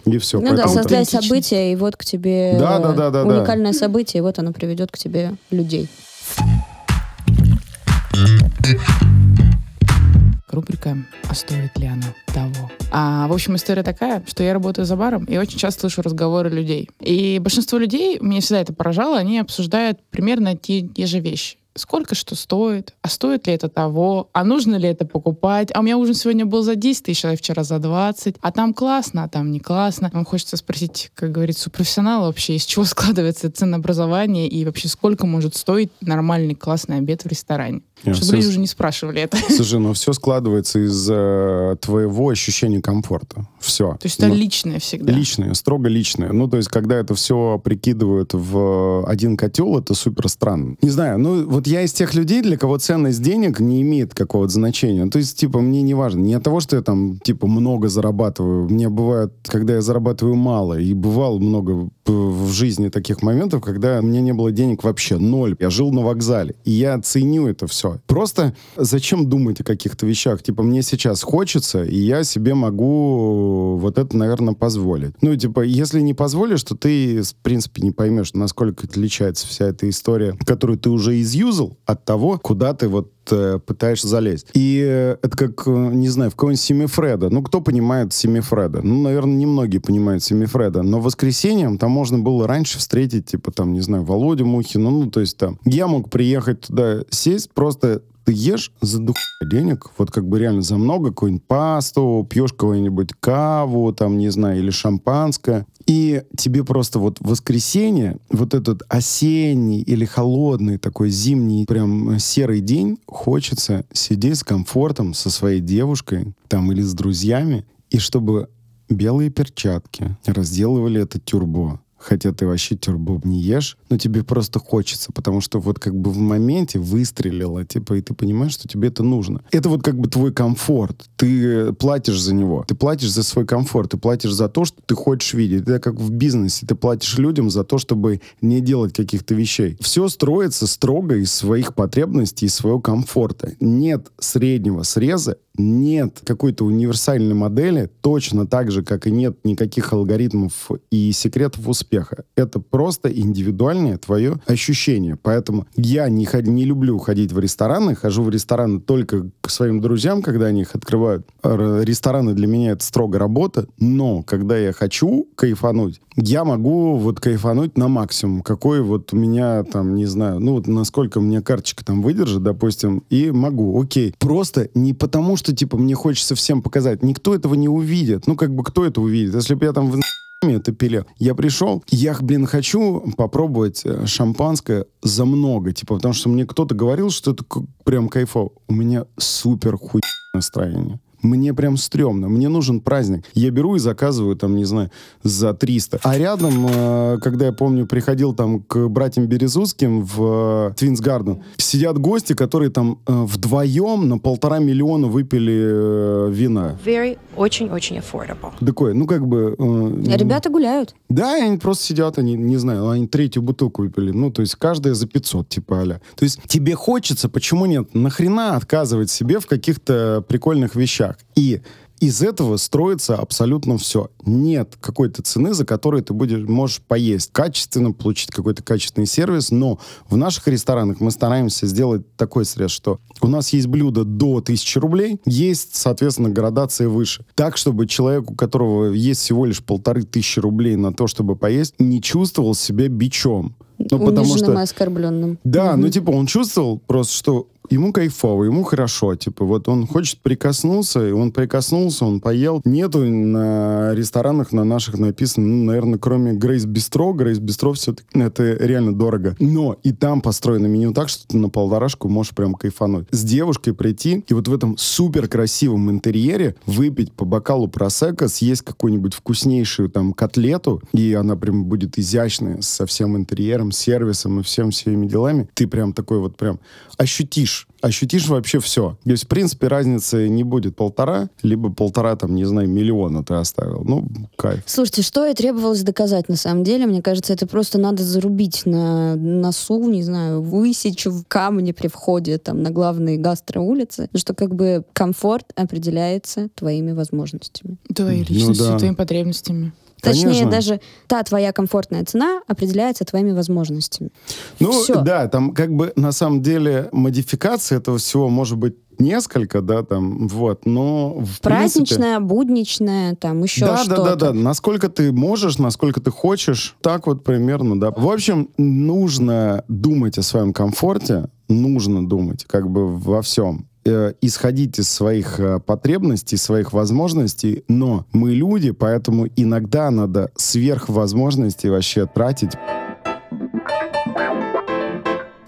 И все. Ну да, создай событие, и вот к тебе Да, да, да, да, да. уникальное событие, и вот оно приведет к тебе людей. Рубрика «А стоит ли она того?». А, в общем, история такая, что я работаю за баром и очень часто слышу разговоры людей. И большинство людей, меня всегда это поражало, они обсуждают примерно те, те же вещи. Сколько что стоит? А стоит ли это того? А нужно ли это покупать? А у меня ужин сегодня был за 10 тысяч, а вчера за 20. А там классно, а там не классно. Вам хочется спросить, как говорится, у профессионала вообще, из чего <laughs> складывается ценообразование и вообще сколько может стоить нормальный классный обед в ресторане? Я Чтобы всё люди уже не спрашивали это. <laughs> Слушай, ну все складывается из э, твоего ощущения комфорта. Все. То есть это личное всегда. Личное, строго личное. Ну, то есть, когда это все прикидывают в один котел, это супер странно. Не знаю, ну, вот я из тех людей, для кого ценность денег не имеет какого-то значения. То есть, типа, мне не важно. Не от того, что я там, типа, много зарабатываю. Мне бывает, когда я зарабатываю мало. И бывало много в жизни таких моментов, когда у меня не было денег вообще. Ноль. Я жил на вокзале. И я ценю это все. Просто зачем думать о каких-то вещах? Типа, мне сейчас хочется, и я себе могу вот это, наверное, позволить. Ну, типа, если не позволишь, то ты, в принципе, не поймешь, насколько отличается вся эта история, которую ты уже изюзал, от того, куда ты вот э, пытаешься залезть. И э, это как, э, не знаю, в какого-нибудь Семифреда. Ну, кто понимает Семифреда? Ну, наверное, немногие понимают Семифреда. Но воскресеньем там можно было раньше встретить, типа, там, не знаю, Володю Мухину. Ну, то есть там, я мог приехать туда, сесть, просто ты ешь за дух денег, вот как бы реально за много, какую-нибудь пасту, пьешь какую-нибудь каву, там, не знаю, или шампанское, и тебе просто вот воскресенье, вот этот осенний или холодный такой зимний прям серый день, хочется сидеть с комфортом со своей девушкой там или с друзьями, и чтобы белые перчатки разделывали это тюрбо. Хотя ты вообще тюрбо не ешь, но тебе просто хочется, потому что вот как бы в моменте выстрелило, типа, и ты понимаешь, что тебе это нужно. Это вот как бы твой комфорт. Ты платишь за него. Ты платишь за свой комфорт. Ты платишь за то, что ты хочешь видеть. Это как в бизнесе. Ты платишь людям за то, чтобы не делать каких-то вещей. Все строится строго из своих потребностей, из своего комфорта. Нет среднего среза нет какой-то универсальной модели, точно так же, как и нет никаких алгоритмов и секретов успеха. Это просто индивидуальное твое ощущение. Поэтому я не, ход- не люблю ходить в рестораны, хожу в рестораны только своим друзьям, когда они их открывают. Рестораны для меня это строго работа, но когда я хочу кайфануть, я могу вот кайфануть на максимум, какой вот у меня там, не знаю, ну вот насколько мне карточка там выдержит, допустим, и могу, окей. Просто не потому, что, типа, мне хочется всем показать. Никто этого не увидит. Ну, как бы, кто это увидит? Если бы я там в это пиле. Я пришел, я, блин, хочу попробовать э, шампанское за много, типа, потому что мне кто-то говорил, что это прям кайфово. У меня супер хуй настроение. Мне прям стрёмно. Мне нужен праздник. Я беру и заказываю, там, не знаю, за 300. А рядом, э, когда я помню, приходил там к братьям Березутским в Твинс Гарден, сидят гости, которые там э, вдвоем на полтора миллиона выпили э, вина. Very, очень-очень affordable. Такое, ну, как бы... э, Ребята гуляют. да, они просто сидят, они, не знаю, они третью бутылку выпили. Ну, то есть каждая за 500, типа, аля. То есть тебе хочется, почему нет? Нахрена отказывать себе в каких-то прикольных вещах? И из этого строится абсолютно все. Нет какой-то цены, за которой ты будешь, можешь поесть качественно, получить какой-то качественный сервис, но в наших ресторанах мы стараемся сделать такой срез, что у нас есть блюдо до 1000 рублей, есть, соответственно, градация выше. Так, чтобы человек, у которого есть всего лишь полторы тысячи рублей на то, чтобы поесть, не чувствовал себя бичом. Ну, потому Униженным и что... оскорбленным. Да, ну типа он чувствовал просто, что ему кайфово, ему хорошо, типа вот он хочет прикоснуться, и он прикоснулся, он поел. Нету на ресторанах на наших написано, ну, наверное, кроме Грейс Бистро, Грейс Бистро все-таки это реально дорого. Но и там построено меню так, что ты на полторашку можешь прям кайфануть. С девушкой прийти и вот в этом супер красивом интерьере выпить по бокалу просека, съесть какую-нибудь вкуснейшую там котлету, и она прям будет изящная, со всем интерьером, всем сервисом и всем всеми делами, ты прям такой вот прям ощутишь ощутишь вообще все. То есть, в принципе, разницы не будет полтора, либо полтора, там, не знаю, миллиона ты оставил. Ну, кайф. Слушайте, что и требовалось доказать на самом деле? Мне кажется, это просто надо зарубить на носу, не знаю, высечь в камне при входе там на главные гастроулицы, что как бы комфорт определяется твоими возможностями. Твоей Ну личностью, да. твоими потребностями. Точнее, Конечно. даже та твоя комфортная цена определяется твоими возможностями. Ну, Всё. да, там как бы на самом деле модификация этого всего может быть несколько, да, там, вот, но в принципе... Праздничная, будничная, там еще да, что-то. да, да, да. Насколько ты можешь, насколько ты хочешь, так вот примерно, да. В общем, нужно думать о своем комфорте, нужно думать как бы во всем. Э, Исходить из своих э, потребностей, своих возможностей, но мы люди, поэтому иногда надо сверх возможностей вообще тратить.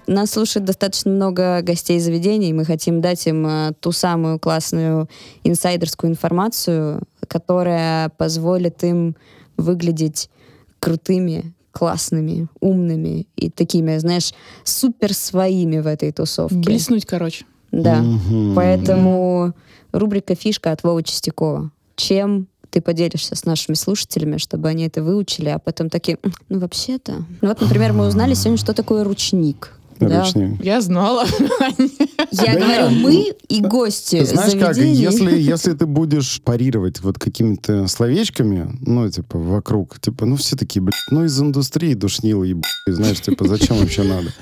Нас слушает достаточно много гостей заведений. Мы хотим дать им э, ту самую классную инсайдерскую информацию, которая позволит им выглядеть крутыми, классными, умными и такими, знаешь, супер своими в этой тусовке. Блеснуть, короче. Да. Мгм. Поэтому рубрика «Фишка» от Вовы Чистякова. Чем ты поделишься с нашими слушателями, чтобы они это выучили, а потом такие, «М, ну вообще-то... Ну вот, например, мы узнали сегодня, что такое ручник. Да. Ручник. Я знала. Я Да говорю, нет. мы и гости знаешь как, заведений. если, если ты будешь парировать вот какими-то словечками, ну, типа, вокруг, типа, ну, все такие, блядь, ну, из индустрии душнило, еб... знаешь, типа, зачем вообще надо?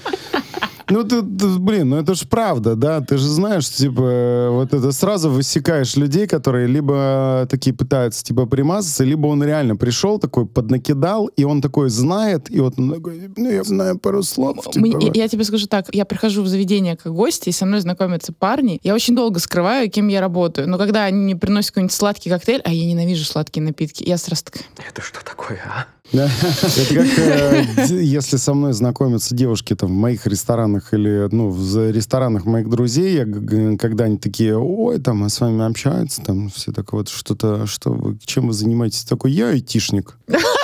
Ну, ты, ты, блин, ну это ж правда, да, ты же знаешь, что, типа, вот это сразу высекаешь людей, которые либо такие пытаются, типа, примазаться, либо он реально пришел такой, поднакидал, и он такой знает, и вот он такой, ну, я знаю пару слов, типа, Мне- вот. Я тебе скажу так, я прихожу в заведение как гость, и со мной знакомятся парни. Я очень долго скрываю, кем я работаю. Но когда они мне приносят какой-нибудь сладкий коктейль, а я ненавижу сладкие напитки, я сразу такая, Это что такое, а? Да. Это как э, если со мной знакомятся девушки там в моих ресторанах или ну в ресторанах моих друзей, я, когда они такие, ой, там, а с вами общаются, там все так вот что-то, что вы, чем вы занимаетесь? Такой, я айтишник. <laughs>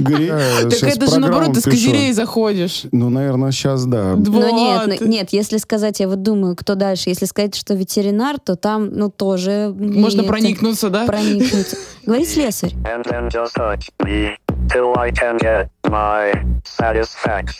«Я так это же наоборот, ты с пишу». козырей заходишь. Ну, наверное, сейчас да. Но нет, нет, если сказать, я вот думаю, кто дальше, если сказать, что ветеринар, то там, ну, тоже... Можно проникнуться, да? Проникнуться. Говори слесарь.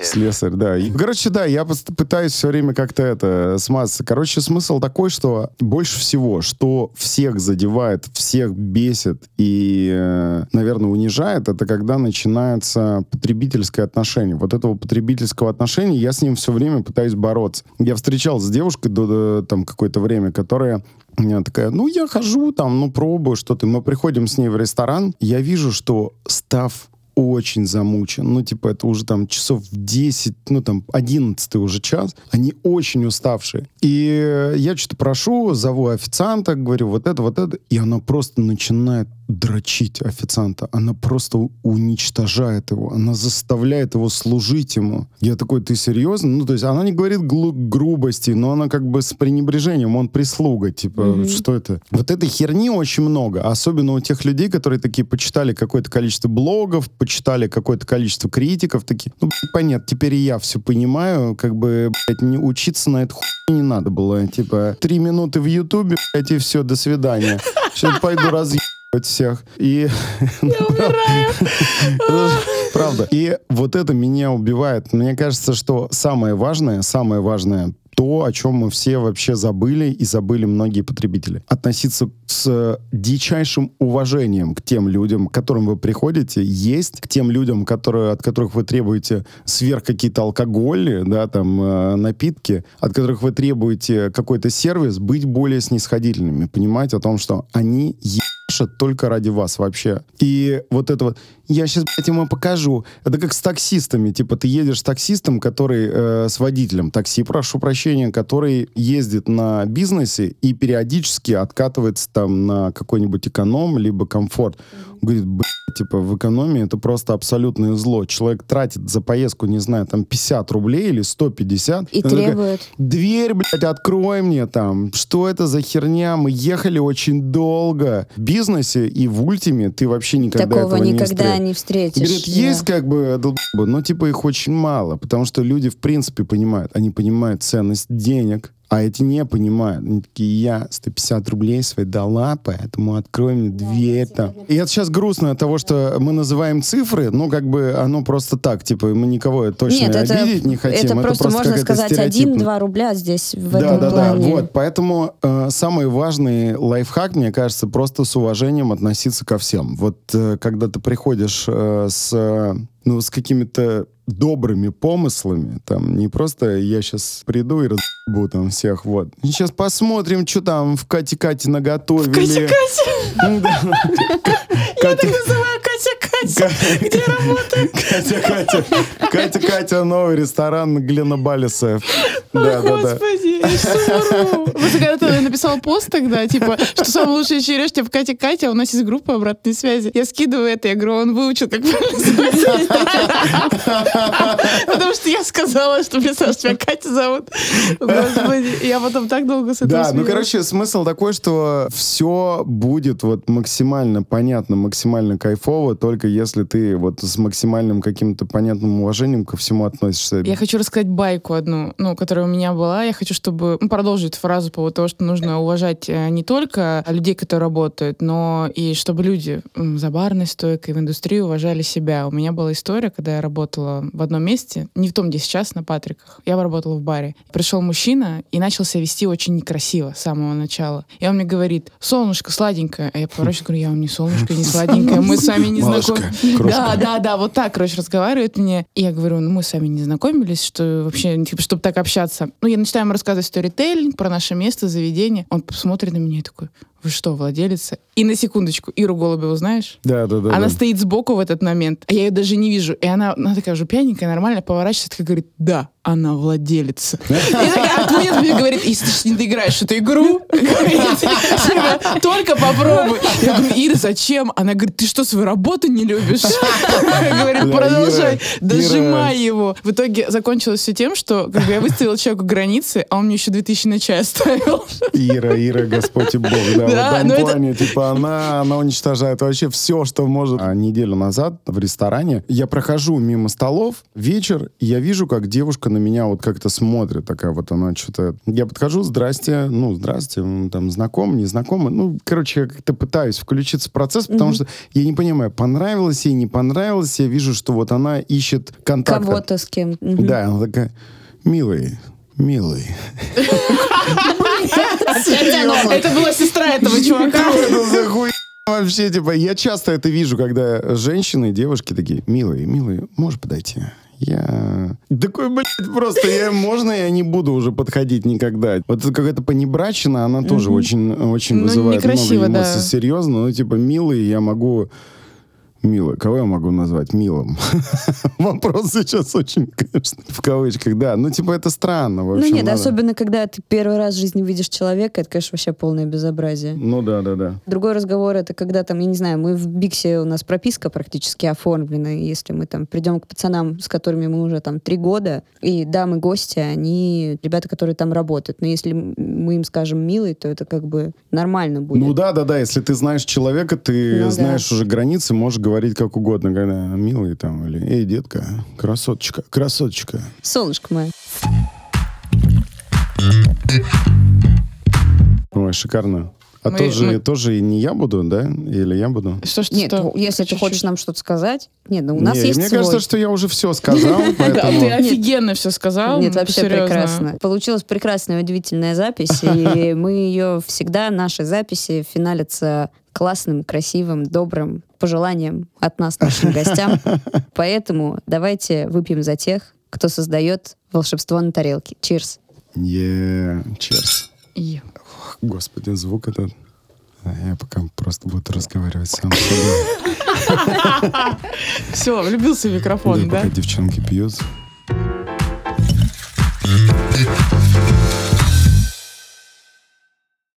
Слесарь, да. И, короче, да, я пытаюсь все время как-то это смазаться. Короче, смысл такой, что больше всего, что всех задевает, всех бесит и, э, наверное, унижает, это когда начинается потребительское отношение. Вот этого потребительского отношения я с ним все время пытаюсь бороться. Я встречался с девушкой до, до, там какое-то время, которая она такая, ну, я хожу там, ну, пробую что-то. Мы приходим с ней в ресторан, я вижу, что став очень замучен. Ну, типа, это уже там часов 10, ну, там, 11 уже час. Они очень уставшие. И я что-то прошу, зову официанта, говорю, вот это, вот это. И она просто начинает дрочить официанта. Она просто уничтожает его. Она заставляет его служить ему. Я такой, ты серьезно? Ну, то есть она не говорит глу- грубости, но она как бы с пренебрежением. Он прислуга. Типа, что это? Вот этой херни очень много. Особенно у тех людей, которые такие почитали какое-то количество блогов, почитали какое-то количество критиков. Такие, ну, блядь, понятно, теперь и я все понимаю. Как бы, блядь, не учиться на это хуй не надо было. Типа, три минуты в Ютубе, блядь, и все, до свидания. Сейчас пойду разъебать всех. И... <laughs> Правда. И вот это меня убивает. Мне кажется, что самое важное, самое важное то, о чем мы все вообще забыли и забыли многие потребители. Относиться с дичайшим уважением к тем людям, к которым вы приходите, есть к тем людям, которые, от которых вы требуете сверх какие-то алкоголи, да, там, э, напитки, от которых вы требуете какой-то сервис, быть более снисходительными, понимать о том, что они ебашат только ради вас вообще. И вот это вот, я сейчас, блядь, ему покажу. Это как с таксистами. Типа, ты едешь с таксистом, который, э, с водителем такси, прошу прощения, который ездит на бизнесе и периодически откатывается там на какой-нибудь эконом, либо комфорт. Говорит, блядь, типа, в экономии это просто абсолютное зло. Человек тратит за поездку, не знаю, там 50 рублей или 150. И Она такая, требует. Дверь, блядь, открой мне там. Что это за херня? Мы ехали очень долго. В бизнесе и в ультиме ты вообще никогда Такого этого не никогда встретишь. не встретишь. Говорит, да. есть как бы долбы, но типа их очень мало, потому что люди в принципе понимают, они понимают ценность денег, а эти не понимают. Они такие, я 150 рублей свои дала, поэтому открой мне дверь там. И это сейчас грустно от того, что мы называем цифры, ну как бы оно просто так, типа мы никого точно Нет, это, обидеть не хотим. это просто можно какая-то сказать стереотипная- 1-2 рубля здесь в да, этом да, плане. да, вот, поэтому э, самый важный лайфхак, мне кажется, просто с уважением относиться ко всем. Вот э, когда ты приходишь э, с, ну, с какими-то добрыми помыслами, там, не просто я сейчас приду и разбу там всех, вот. Сейчас посмотрим, что там в Кате-Кате наготовили. Ну да. Я так называю Где работает? Катя, Катя, Катя, Катя, новый ресторан Глена Балиса. Да, да, да. Господи, я умру. Просто когда ты написал пост тогда, типа, что самое лучшее черешь, типа, Катя, Катя, у нас есть группа обратной связи. Я скидываю это, я говорю, он выучил, как. Потому что я сказала, что представляешь, тебя Катя зовут. Господи, я потом так долго с этого Да, ну, короче, смысл такой, что все будет вот максимально понятно, максимально кайфово, только если ты вот с максимальным каким-то понятным уважением ко всему относишься. Я хочу рассказать байку одну, ну, которая у меня была. Я хочу, чтобы ну, продолжить фразу по поводу того, что нужно уважать э, не только людей, которые работают, но и чтобы люди за барной стойкой в индустрии уважали себя. У меня была история, когда я работала в одном месте, не в том, где сейчас, на Патриках. Я работала в баре. Пришел мужчина и начал себя вести очень некрасиво с самого начала. И он мне говорит, солнышко сладенькое. А я поворачиваюсь, говорю, я вам не солнышко, не сладенькое, мы с вами не знакомы. Крошка. Да, да, да, вот так, короче, разговаривает мне. И я говорю, ну мы с вами не знакомились, что вообще, типа, чтобы так общаться. Ну, я начинаю ему рассказывать сторителлинг про наше место, заведение. Он посмотрит на меня и такой, вы что, владелица? И на секундочку, Иру Голубеву знаешь? Да, да, да. она да. стоит сбоку в этот момент, а я ее даже не вижу. И она, она такая уже пьяненькая, нормально, поворачивается, такая говорит, да, она владелица. <laughs> И такая отходит мне, говорит, если ты не доиграешь эту игру, только попробуй. Я говорю, Ира, зачем? Она говорит, ты что, свою работу не любишь? Говорит, продолжай, дожимай его. В итоге закончилось все тем, что как бы, я выставила человеку границы, а он мне еще 2000 на чай оставил. Ира, Ира, Господь и Бог. Да, Да, в этом но это- типа, она, она уничтожает вообще все, что может. А неделю назад в ресторане я прохожу мимо столов, вечер, и я вижу, как девушка на меня вот как-то смотрит, такая вот она что-то... Я подхожу, здрасте, ну, здрасте, там, знаком, не знакомы. Ну, короче, я как-то пытаюсь включиться в процесс, потому что я не понимаю, понравилось ей, не понравилось. Я вижу, что вот она ищет контакта. Кого-то с кем. Мгм. Да, она такая, милый, милый. <laughs> Это была сестра этого чувака. Это за хуй? Вообще, типа, я часто это вижу, когда женщины, девушки такие, милые, милые, можешь подойти? Я... Такой, блядь, просто я, можно я не буду уже подходить никогда? Вот это какая-то понебрачина, она тоже очень, очень Ну, вызывает много эмоций. да. Серьезно, ну, типа, милый я могу... Милый. Кого я могу назвать милым? <laughs> Вопрос сейчас очень, конечно, в кавычках, да. Ну, типа, это странно. В Ну нет, надо- особенно когда ты первый раз в жизни видишь человека, это, конечно, вообще полное безобразие. Ну, да, да, да. Другой разговор это когда там, я не знаю, мы в Биксе, у нас прописка практически оформлена, если мы там придем к пацанам, с которыми мы уже там три года, и дамы-гости, они ребята, которые там работают, но если мы им скажем милый, то это как бы нормально будет. Ну да, да, да. Если ты знаешь человека, ты Ну да. знаешь уже границы, можешь говорить как угодно, когда милый там или эй, детка, красоточка, красоточка. Солнышко мое. Ой, шикарно. А Мы- тоже, мы- тоже и не я буду, да? Или я буду? Что, что, Нет, что? если ты Чуть-чуть. хочешь нам что-то сказать, нет, ну у нас Не, есть Мне свой. кажется, что я уже все сказал, <laughs> Да, поэтому... ты офигенно все сказал. Нет, ну, вообще прекрасно. Получилась прекрасная, удивительная запись, и <laughs> мы ее всегда, наши записи финалятся классным, красивым, добрым пожеланием от нас нашим гостям. <laughs> Поэтому давайте выпьем за тех, кто создает волшебство на тарелке. Чирс. Yeah, cheers. Господи, звук этот. А Я пока просто буду разговаривать сам с собой. <laughs> Все, влюбился в микрофон, да? пока девчонки пьют.